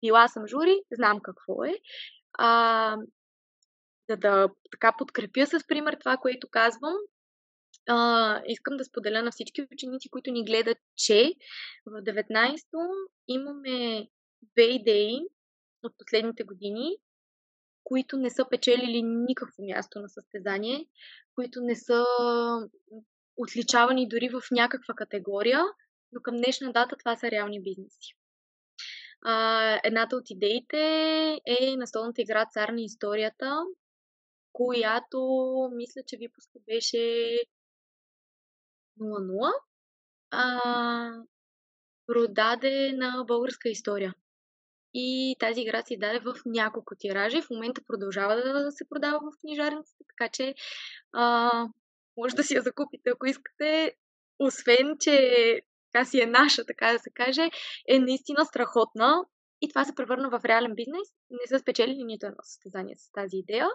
Била съм жури, знам какво е. А, за да така подкрепя с пример това, което казвам, а, искам да споделя на всички ученици, които ни гледат, че в 19-то имаме две идеи от последните години, които не са печелили никакво място на състезание, които не са отличавани дори в някаква категория, но към днешна дата това са реални бизнеси. А, едната от идеите е настолната игра Цар на историята, която мисля, че випуска беше 0-0. А, продаде на българска история. И тази игра се даде в няколко тиражи. В момента продължава да се продава в книжарниците, така че а, може да си я закупите, ако искате. Освен, че така си е наша, така да се каже, е наистина страхотна. И това се превърна в реален бизнес. Не са спечелили нито едно състезание с тази идея.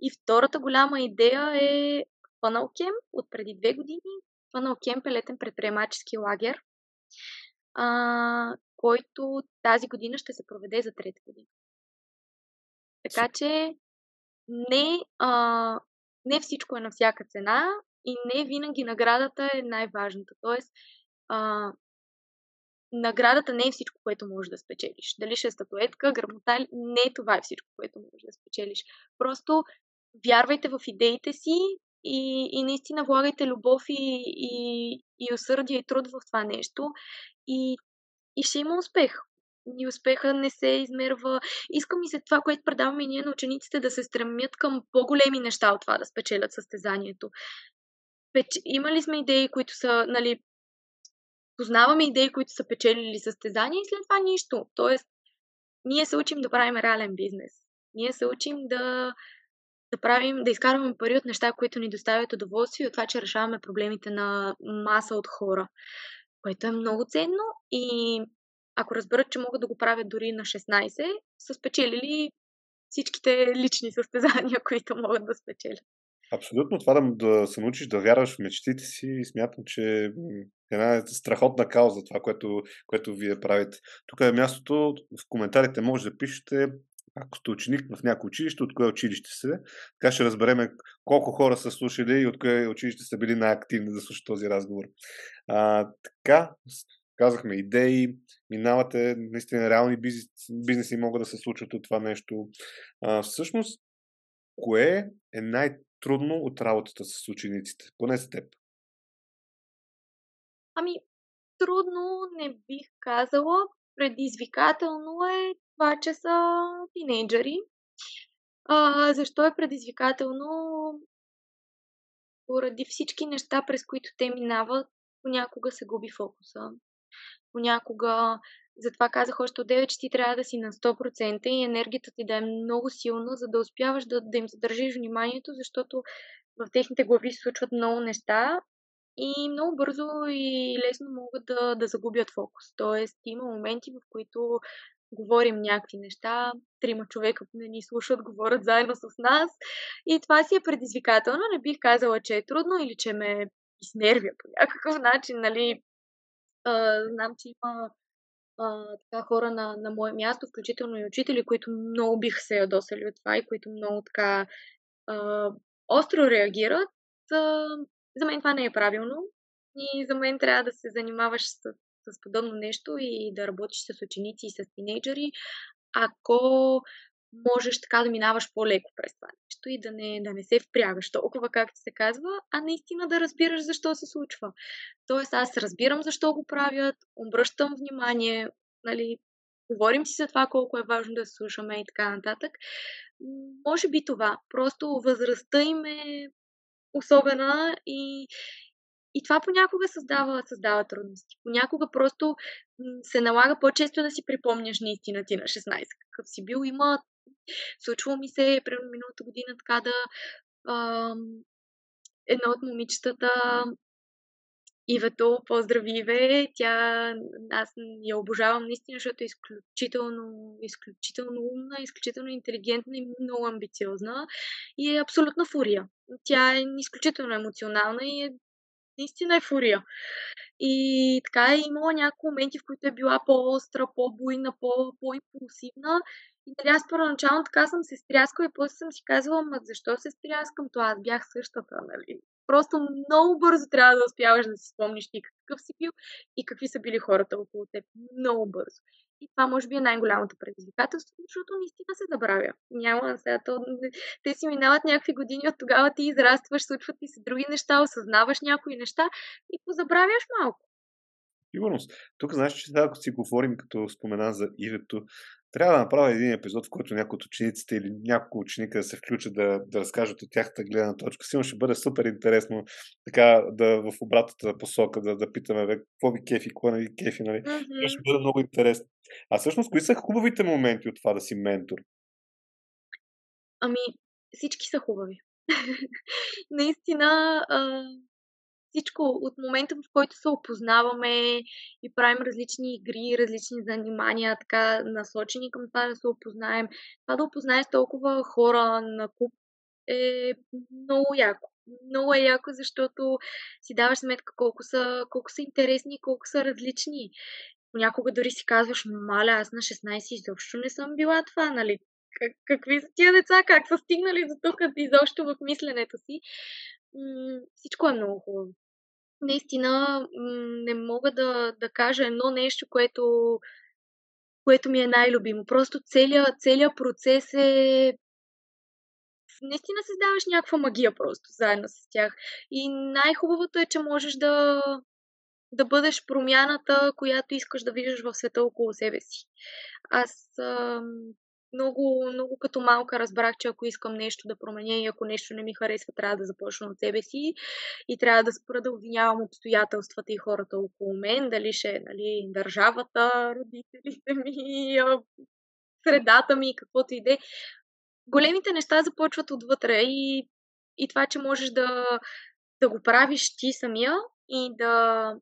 И втората голяма идея е Funnel Camp от преди две години. Funnel Camp е летен предприемачески лагер, а, който тази година ще се проведе за трета година. Така че не, а, не всичко е на всяка цена и не винаги наградата е най-важната. Тоест, а, наградата не е всичко, което можеш да спечелиш. Дали ще е статуетка, грамота, не това е всичко, което можеш да спечелиш. Просто вярвайте в идеите си и, и наистина влагайте любов и, и, и усърдие и труд в това нещо и, и ще има успех. И успеха не се измерва. Искам и се това, което предаваме ние на учениците, да се стремят към по-големи неща от това да спечелят състезанието. Имали сме идеи, които са, нали, познаваме идеи, които са печелили състезания и след това нищо. Тоест, ние се учим да правим реален бизнес. Ние се учим да, да правим, да изкарваме пари от неща, които ни доставят удоволствие от това, че решаваме проблемите на маса от хора, което е много ценно и ако разберат, че могат да го правят дори на 16, са спечелили всичките лични състезания, *laughs* които могат да спечелят. Абсолютно. Това да, да се научиш да вярваш в мечтите си и смятам, че е една страхотна кауза това, което, което вие правите. Тук е мястото, в коментарите може да пишете ако сте ученик в някое училище, от кое училище сте, така ще разбереме колко хора са слушали и от кое училище са били най-активни да слушат този разговор. А, така, казахме идеи, минавате, наистина реални бизнес, бизнеси могат да се случват от това нещо. А, всъщност, кое е най-трудно от работата с учениците, поне с теб? Ами, трудно не бих казала. Предизвикателно е това, че са тинейджъри. А, защо е предизвикателно? Поради всички неща, през които те минават, понякога се губи фокуса. Понякога, затова казах още от 9, че ти трябва да си на 100% и енергията ти да е много силна, за да успяваш да, да им задържиш вниманието, защото в техните глави се случват много неща и много бързо и лесно могат да, да загубят фокус. Тоест, има моменти, в които говорим някакви неща, трима човека не ни слушат, говорят заедно с нас и това си е предизвикателно. Не бих казала, че е трудно или че ме изнервя по някакъв начин, нали. А, знам, че има а, така хора на, на мое място, включително и учители, които много биха се ядосали от това и които много така а, остро реагират. А, за мен това не е правилно и за мен трябва да се занимаваш с с подобно нещо и да работиш с ученици и с тинейджери, ако можеш така да минаваш по-леко през това нещо и да не, да не се впрягаш толкова, както се казва, а наистина да разбираш защо се случва. Тоест аз разбирам защо го правят, обръщам внимание, нали, говорим си за това колко е важно да слушаме и така нататък. Може би това. Просто възрастта им е особена и, и това понякога създава, създава трудности. Понякога просто се налага по-често да си припомняш наистина ти на 16 какъв си бил. Има, случва ми се, примерно миналата година така да а, едно от момичетата Ивето, поздрави Иве, тя, аз я обожавам наистина, защото е изключително, изключително умна, изключително интелигентна и много амбициозна и е абсолютна фурия. Тя е изключително емоционална и е наистина е фурия. И така е имала няколко моменти, в които е била по-остра, по-буйна, по-импулсивна. И нали, аз първоначално така съм се стряскала и после съм си казвала, ма защо се стряскам? То аз бях същата, нали? Просто много бързо трябва да успяваш да си спомниш ти какъв си бил и какви са били хората около теб. Много бързо. И това може би е най-голямото предизвикателство, защото наистина се забравя. Няма сега то... Те си минават някакви години, от тогава ти израстваш, случват ти се други неща, осъзнаваш някои неща и позабравяш малко. Сигурност. Тук знаеш, че ако си говорим, като спомена за Ивето, трябва да направя един епизод, в който някои от учениците или няколко ученика да се включат да, да разкажат от тяхната гледна точка. Сигурно ще бъде супер интересно така да в обратната посока да, да питаме бе, какво ви кефи, какво не ви кефи. Нали? Mm-hmm. Ще бъде много интересно. А всъщност, кои са хубавите моменти от това да си ментор? Ами, всички са хубави. *laughs* Наистина, а, всичко от момента, в който се опознаваме и правим различни игри, различни занимания, така насочени към това да се опознаем, това да опознаеш толкова хора на куп е много яко. Много е яко, защото си даваш сметка колко са, колко са интересни и колко са различни. Понякога дори си казваш, маля, аз на 16 изобщо не съм била това, нали? Как, какви са тия деца, как са стигнали до тук изобщо в мисленето си. Всичко е много хубаво наистина не мога да, да кажа едно нещо, което, което ми е най-любимо. Просто целият, целият процес е наистина създаваш някаква магия просто заедно с тях. И най-хубавото е, че можеш да, да бъдеш промяната, която искаш да виждаш в света около себе си. Аз много, много като малка разбрах, че ако искам нещо да променя и ако нещо не ми харесва, трябва да започна от себе си и трябва да спра да обвинявам обстоятелствата и хората около мен, дали ще е нали, държавата, родителите ми, средата ми, каквото и да е. Големите неща започват отвътре и, и това, че можеш да, да го правиш ти самия и да,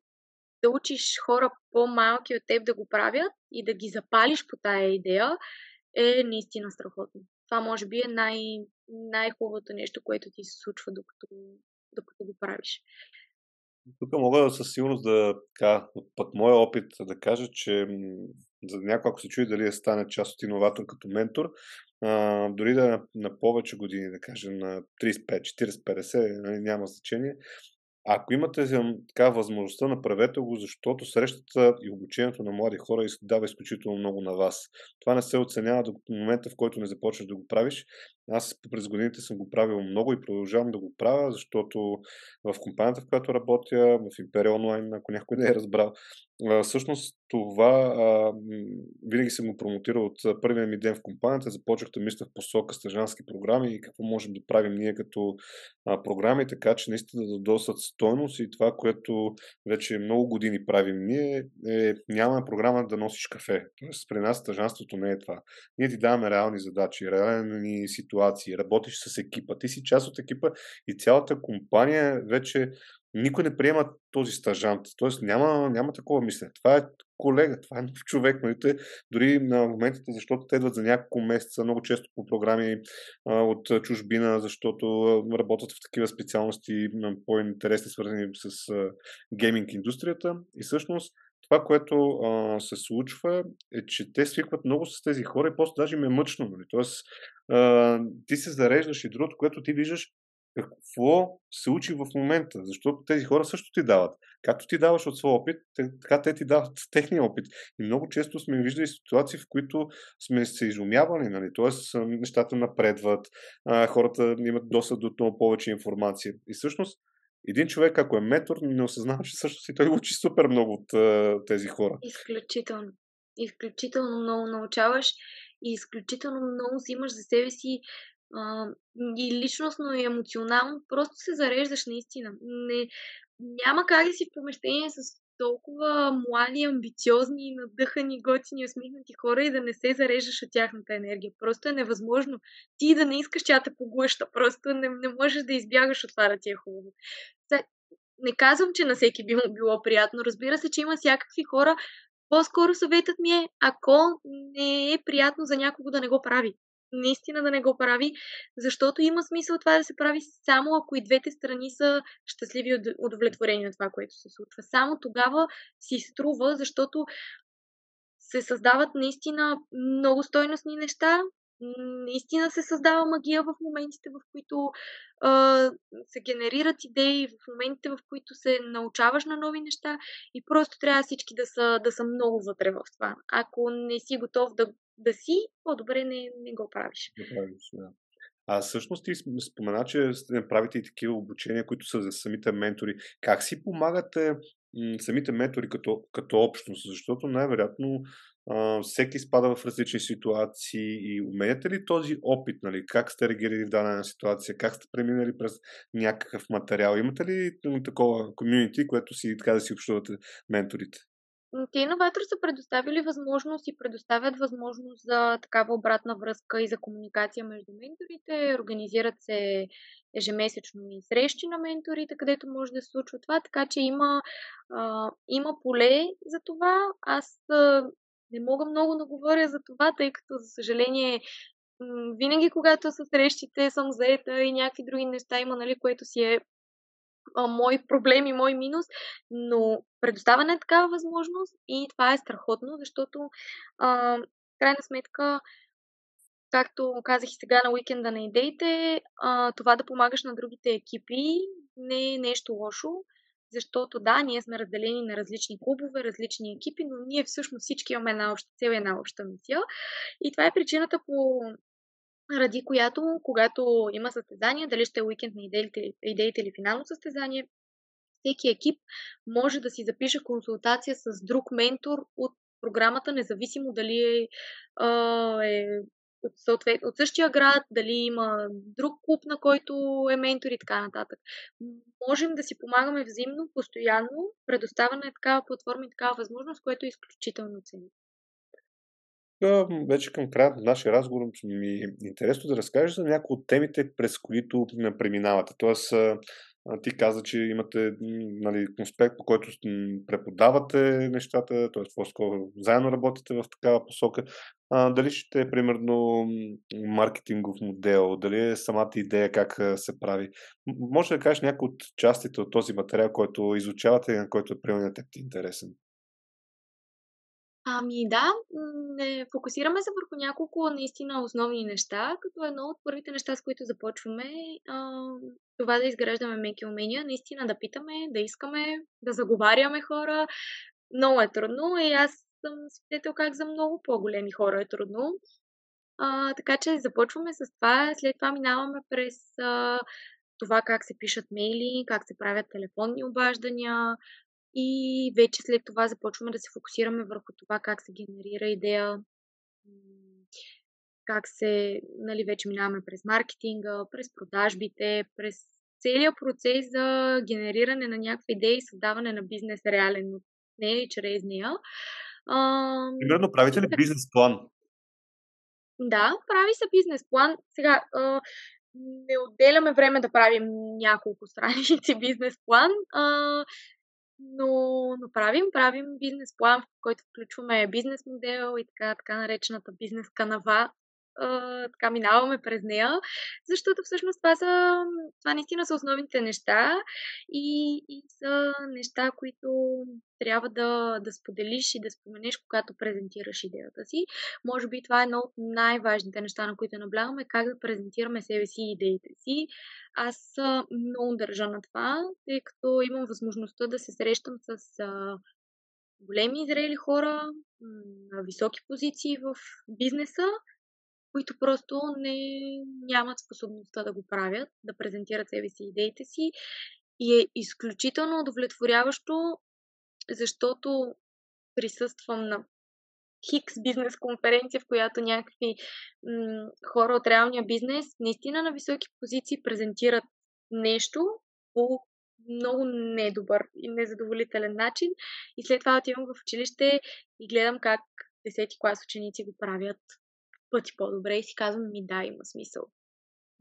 да учиш хора по-малки от теб да го правят и да ги запалиш по тая идея, е наистина страхотно. Това може би е най- най-хубавото нещо, което ти се случва, докато, докато го правиш. Тук мога със сигурност да, така, от път моя опит да кажа, че за някой, ако се чуи дали да стане част от иноватор като ментор, а, дори да на, на повече години, да кажем на 35, 40, 50, нали, няма значение, ако имате така възможността, направете го, защото срещата и обучението на млади хора дава изключително много на вас. Това не се оценява до момента, в който не започнеш да го правиш. Аз през годините съм го правил много и продължавам да го правя, защото в компанията, в която работя, в Империя онлайн, ако някой не е разбрал, всъщност това винаги съм го промотирал от първия ми ден в компанията. Започнах да мисля в посока стъжански програми и какво можем да правим ние като програми, така че наистина да досат стойност и това, което вече много години правим ние, е нямаме програма да носиш кафе. Тоест при нас стъжанството не е това. Ние ти даваме реални задачи, реални ситуации, работиш с екипа, ти си част от екипа и цялата компания вече никой не приема този стажант. Тоест няма, няма такова мислене. Това е колега, това е нов човек. Нали? Те, дори на моментите, защото те идват за няколко месеца, много често по програми а, от чужбина, защото работят в такива специалности по-интересни, свързани с а, гейминг индустрията. И всъщност това, което а, се случва, е, че те свикват много с тези хора и после даже им е мъчно. Нали? Тоест, а, ти се зареждаш и другото, което ти виждаш какво се учи в момента, защото тези хора също ти дават. Както ти даваш от своя опит, така те ти дават *laughs* техния опит. И много често сме виждали ситуации, в които сме се изумявали, нали? т.е. нещата напредват, хората имат достъп до много повече информация. И всъщност един човек, ако е ментор, не осъзнава, че също си той учи супер много от тези хора. Изключително. изключително много научаваш и изключително много взимаш за себе си и личностно, и емоционално. Просто се зареждаш наистина. Не, няма как да си в помещение с толкова млади, амбициозни, надъхани, готини, усмихнати хора и да не се зареждаш от тяхната енергия. Просто е невъзможно. Ти да не искаш тя те поглъща. Просто не, не можеш да избягаш от това да ти е хубаво. Не казвам, че на всеки би му било приятно. Разбира се, че има всякакви хора. По-скоро съветът ми е, ако не е приятно за някого да не го прави наистина да не го прави, защото има смисъл това да се прави само ако и двете страни са щастливи и удовлетворени на това, което се случва. Само тогава си струва, защото се създават наистина много стойностни неща, наистина се създава магия в моментите, в които а, се генерират идеи, в моментите, в които се научаваш на нови неща и просто трябва всички да са, да са много вътре в това. Ако не си готов да, да си, по-добре не, не го правиш. Не правиш, да. А всъщност ти спомена, че правите и такива обучения, които са за самите ментори. Как си помагате самите ментори като, като общност? Защото най-вероятно всеки спада в различни ситуации и уменяте ли този опит, нали? как сте реагирали в дадена ситуация, как сте преминали през някакъв материал? Имате ли такова комьюнити, което си така да си общувате менторите? Те иноватори са предоставили възможност и предоставят възможност за такава обратна връзка и за комуникация между менторите. Организират се ежемесечно и срещи на менторите, където може да се случва това, така че има, а, има поле за това. Аз а, не мога много да говоря за това, тъй като, за съжаление, винаги, когато са срещите, съм заета и някакви други неща има, нали, което си е а, мой проблем и мой минус, но предоставяне е такава възможност и това е страхотно, защото а, крайна сметка както казах и сега на уикенда на идеите, а, това да помагаш на другите екипи не е нещо лошо, защото да, ние сме разделени на различни клубове, различни екипи, но ние всъщност всички имаме една обща цел една обща мисия. И това е причината по ради която, когато има състезание, дали ще е уикенд на идеите, идеите или финално състезание, всеки екип може да си запише консултация с друг ментор от програмата, независимо дали е, е от, съответ, от същия град, дали има друг клуб, на който е ментор и така нататък. Можем да си помагаме взаимно, постоянно, предоставяне на такава платформа и такава възможност, което е изключително ценно. Вече към края на нашия разговор ми е интересно да разкажеш за някои от темите, през които преминавате. Тоест, ти каза, че имате нали, конспект, по който преподавате нещата, т.е. по-скоро заедно работите в такава посока. А, дали ще е примерно маркетингов модел, дали е самата идея как се прави. Може да кажеш някои от частите от този материал, който изучавате и на който е примерно ти интересен. Ами да, не фокусираме се върху няколко наистина основни неща, като едно от първите неща, с които започваме, а, това да изграждаме меки умения, наистина да питаме, да искаме, да заговаряме хора. Много е трудно и аз съм свидетел как за много по-големи хора е трудно. А, така че започваме с това, след това минаваме през а, това как се пишат мейли, как се правят телефонни обаждания, и вече след това започваме да се фокусираме върху това как се генерира идея, как се, нали, вече минаваме през маркетинга, през продажбите, през целият процес за генериране на някаква идея и създаване на бизнес реален, не е чрез нея. Примерно, правите ли бизнес план? Да, прави се бизнес план. Сега, а, не отделяме време да правим няколко *laughs* страници бизнес план. А, но, но правим, правим бизнес план, в който включваме бизнес модел и така, така наречената бизнес канава, така минаваме през нея, защото всъщност това са, това наистина са основните неща и, и са неща, които трябва да, да споделиш и да споменеш, когато презентираш идеята си. Може би това е едно от най-важните неща, на които наблягаме, как да презентираме себе си и идеите си. Аз много държа на това, тъй като имам възможността да се срещам с а, големи зрели хора на високи позиции в бизнеса, които просто не, нямат способността да го правят, да презентират себе си идеите си. И е изключително удовлетворяващо, защото присъствам на хикс бизнес конференция, в която някакви м- хора от реалния бизнес наистина на високи позиции презентират нещо по много недобър и незадоволителен начин. И след това отивам в училище и гледам как десети клас ученици го правят пъти по-добре и си казвам ми да, има смисъл.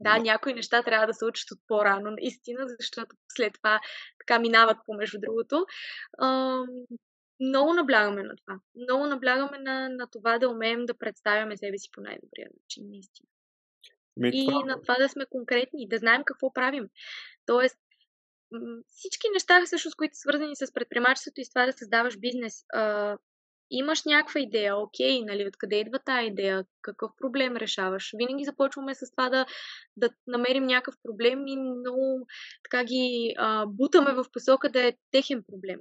Да, някои неща трябва да се учат от по-рано, наистина, защото след това така минават помежду другото. много наблягаме на това. Много наблягаме на, на това да умеем да представяме себе си по най-добрия начин, наистина. Ми, и това... на това да сме конкретни, да знаем какво правим. Тоест, всички неща, всъщност, които са свързани с предприемачеството и с това да създаваш бизнес, а, имаш някаква идея, окей, нали, откъде идва тази идея, какъв проблем решаваш. Винаги започваме с това да, да намерим някакъв проблем и много така ги а, бутаме в посока да е техен проблем.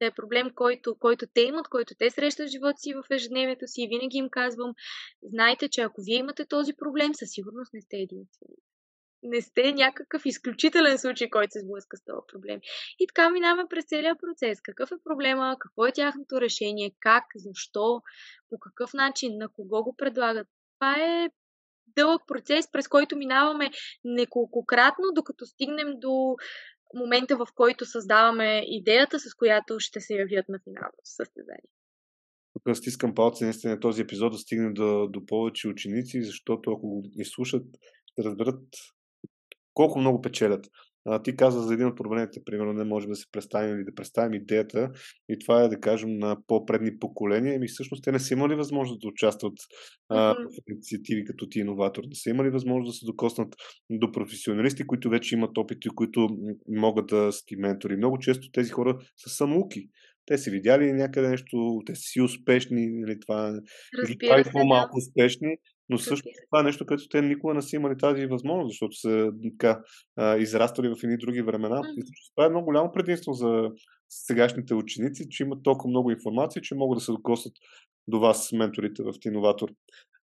Да е проблем, който, който те имат, който те срещат в живота си в ежедневието си. И винаги им казвам, знайте, че ако вие имате този проблем, със сигурност не сте единствени не сте някакъв изключителен случай, който се сблъска с този проблем. И така минаваме през целия процес. Какъв е проблема, какво е тяхното решение, как, защо, по какъв начин, на кого го предлагат. Това е дълъг процес, през който минаваме неколкократно, докато стигнем до момента, в който създаваме идеята, с която ще се явят на финалното състезание. Тук стискам палци наистина този епизод да стигне до, до повече ученици, защото ако го изслушат, ще разберат колко много печелят. А, ти каза за един от проблемите, примерно, не можем да се представим или да представим идеята и това е да кажем на по-предни поколения. Ами всъщност те не са имали възможност да участват а, в инициативи като ти иноватор, да са имали възможност да се докоснат до професионалисти, които вече имат опити, които могат да са ти ментори. Много често тези хора са самоуки. Те са видяли някъде нещо, те са си успешни, нали, това, Разбира се, по-малко да. успешни, но също това е нещо, което те никога не са имали тази възможност, защото са така, израствали в едни други времена. Mm. И това е много голямо предимство за сегашните ученици, че имат толкова много информация, че могат да се докоснат до вас, менторите в Тиноватор.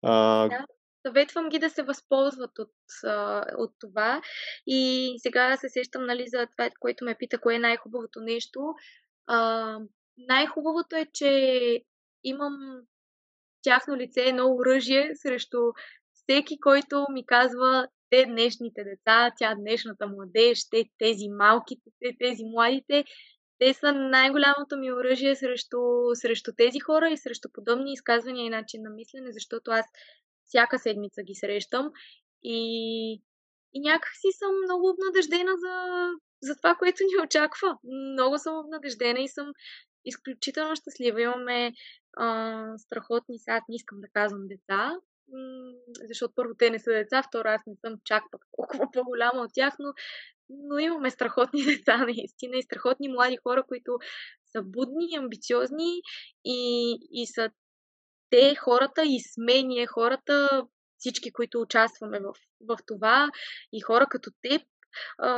А... Да. Съветвам ги да се възползват от, от това. И сега се сещам нали, за това, което ме пита, кое е най-хубавото нещо. А, най-хубавото е, че имам тяхно лице едно оръжие срещу всеки, който ми казва те днешните деца, тя днешната младеж, те тези малките, те тези младите, те са най-голямото ми оръжие срещу, срещу тези хора и срещу подобни изказвания и начин на мислене, защото аз всяка седмица ги срещам и, и някак си съм много обнадеждена за, за това, което ни очаква. Много съм обнадеждена и съм изключително щастлива. Имаме страхотни, сега не искам да казвам деца, защото първо те не са деца, второ аз не съм чак пък *laughs* толкова по-голяма от тях, но, но имаме страхотни *laughs* деца наистина и страхотни млади хора, които са будни, амбициозни и, и са те хората и сме ние хората, всички, които участваме в, в това и хора като теб, а,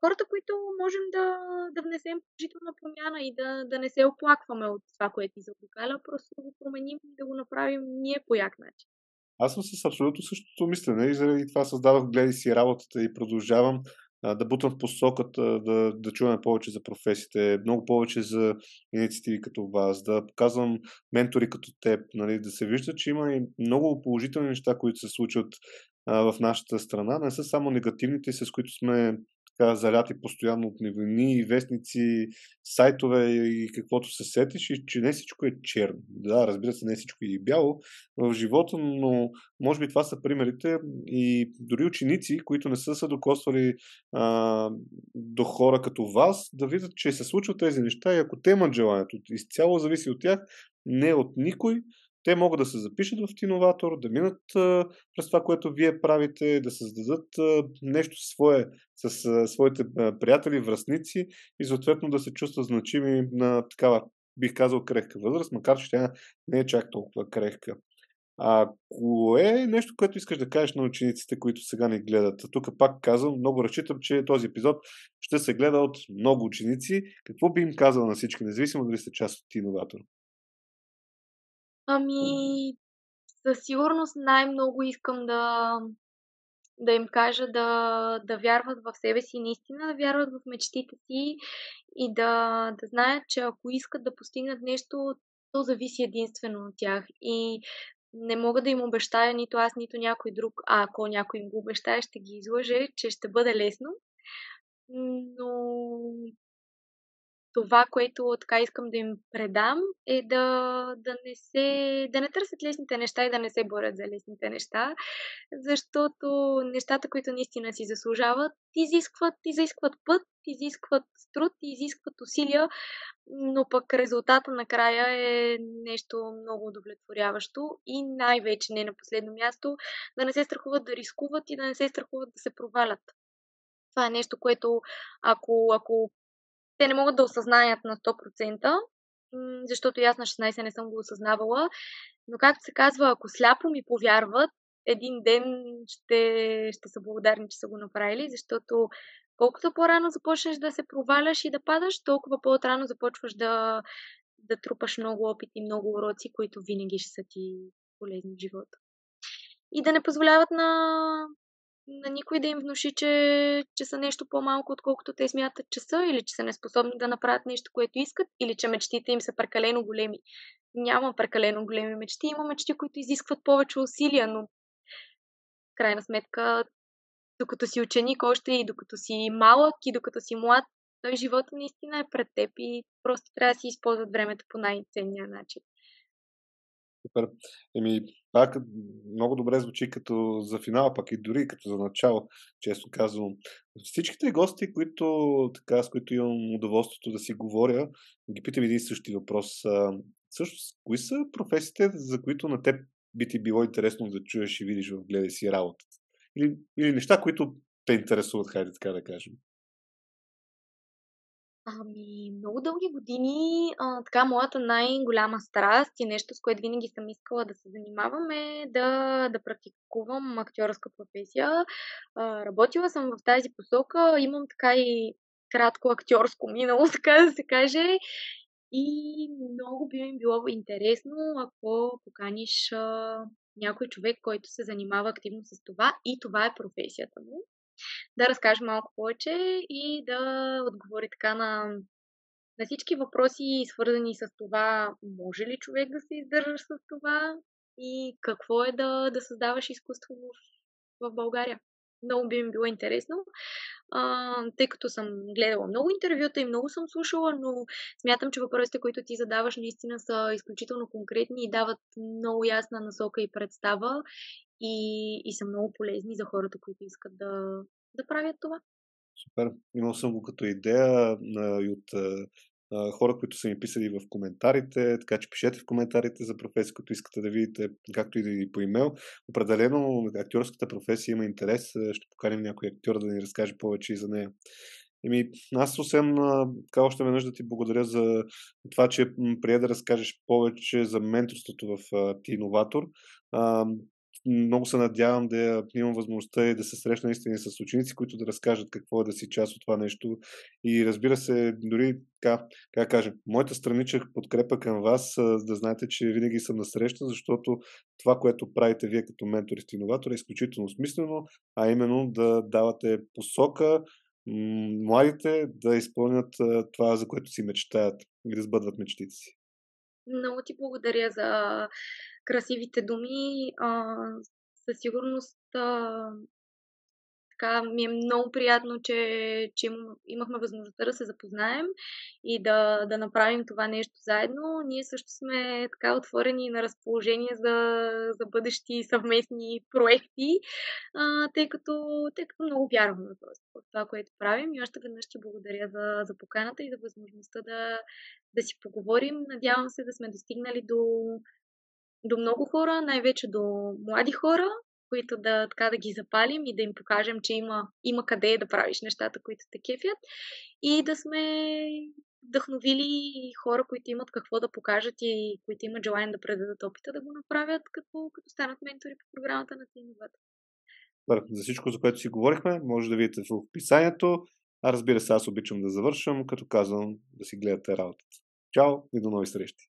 хората, които можем да, да внесем положителна промяна и да, да не се оплакваме от това, което ни заобикаля, просто да го променим и да го направим ние по як начин. Аз съм с абсолютно същото мислене и заради това създавах гледай си работата и продължавам а, да бутам в посоката, да, да чуваме повече за професиите, много повече за инициативи като вас, да показвам ментори като теб, нали, да се вижда, че има и много положителни неща, които се случват в нашата страна. Не са само негативните, с които сме така, заляти постоянно от новини, вестници, сайтове и каквото се сетиш, и че не всичко е черно. Да, разбира се, не всичко е бяло в живота, но може би това са примерите и дори ученици, които не са се докосвали а, до хора като вас, да видят, че се случват тези неща и ако те имат желанието, изцяло зависи от тях, не от никой, те могат да се запишат в Тиноватор, да минат през това, което вие правите, да създадат нещо свое с своите приятели, връзници и съответно да се чувстват значими на такава, бих казал, крехка възраст, макар че тя не е чак толкова крехка. А кое е нещо, което искаш да кажеш на учениците, които сега ни гледат? Тук пак казвам, много разчитам, че този епизод ще се гледа от много ученици. Какво би им казал на всички, независимо дали сте част от иноватор? Ами, със сигурност най-много искам да, да им кажа да, да вярват в себе си, наистина да вярват в мечтите си и да, да знаят, че ако искат да постигнат нещо, то зависи единствено от тях. И не мога да им обещая нито аз, нито някой друг, а ако някой им го обещае, ще ги излъже, че ще бъде лесно. Но това, което така искам да им предам, е да, да, не се, да не търсят лесните неща и да не се борят за лесните неща, защото нещата, които наистина си заслужават, изискват, изискват път, изискват труд, изискват усилия, но пък резултата накрая е нещо много удовлетворяващо и най-вече не на последно място да не се страхуват да рискуват и да не се страхуват да се провалят. Това е нещо, което ако, ако те не могат да осъзнаят на 100%, защото и аз на 16 не съм го осъзнавала. Но както се казва, ако сляпо ми повярват, един ден ще, ще са благодарни, че са го направили, защото колкото по-рано започнеш да се проваляш и да падаш, толкова по-рано започваш да, да трупаш много опит и много уроци, които винаги ще са ти полезни в живота. И да не позволяват на, на никой да им внуши, че, че са нещо по-малко, отколкото те смятат, че са, или че са неспособни да направят нещо, което искат, или че мечтите им са прекалено големи. Няма прекалено големи мечти, има мечти, които изискват повече усилия, но в крайна сметка, докато си ученик още и докато си малък и докато си млад, той живота наистина е пред теб и просто трябва да си използват времето по най-ценния начин. Супер. Еми, пак много добре звучи като за финал, пък и дори като за начало, често казвам. Всичките гости, които, така, с които имам удоволствието да си говоря, ги питам един същи въпрос. Също, кои са професиите, за които на теб би ти било интересно да чуеш и видиш в гледа си работата? Или, или неща, които те интересуват, хайде така да кажем. Ами, много дълги години, а, така, моята най-голяма страст и нещо, с което винаги съм искала да се занимавам е да, да практикувам актьорска професия. А, работила съм в тази посока, имам така и кратко актьорско минало, *laughs* така да се каже. И много би ми било интересно, ако поканиш а, някой човек, който се занимава активно с това и това е професията му да разкаже малко повече и да отговори така на, на всички въпроси, свързани с това, може ли човек да се издържа с това и какво е да, да създаваш изкуство в, в България. Много би ми било интересно, а, тъй като съм гледала много интервюта и много съм слушала, но смятам, че въпросите, които ти задаваш, наистина са изключително конкретни и дават много ясна насока и представа и, и са много полезни за хората, които искат да, да правят това. Супер. Имал съм го като идея а, и от а, хора, които са ми писали в коментарите, така че пишете в коментарите за професия, като искате да видите, както и по имейл. Определено актьорската професия има интерес. Ще поканим някой актьор да ни разкаже повече и за нея. Еми, аз освен така още веднъж да ти благодаря за това, че прие да разкажеш повече за менторството в Ти Иноватор много се надявам да имам възможността и да се срещна наистина с ученици, които да разкажат какво е да си част от това нещо. И разбира се, дори така, как кажем, моята странична подкрепа към вас, да знаете, че винаги съм на среща, защото това, което правите вие като ментори и иноватори е изключително смислено, а именно да давате посока младите да изпълнят това, за което си мечтаят и да сбъдват мечтите си. Много ти благодаря за красивите думи. А, със сигурност а, така ми е много приятно, че, че имахме възможността да се запознаем и да, да направим това нещо заедно. Ние също сме така отворени на разположение за, за бъдещи съвместни проекти, а, тъй, като, тъй като много вярваме просто в това, което правим. И още веднъж ти благодаря за, за поканата и за възможността да, да си поговорим. Надявам се да сме достигнали до, до много хора, най-вече до млади хора, които да, така, да ги запалим и да им покажем, че има, има къде да правиш нещата, които те кефят и да сме вдъхновили хора, които имат какво да покажат и които имат желание да предадат опита да го направят, като, като станат ментори по програмата на Тиновата. За всичко, за което си говорихме, може да видите в описанието. А разбира се, аз обичам да завършвам, като казвам да си гледате работата. Чао и до нови срещи!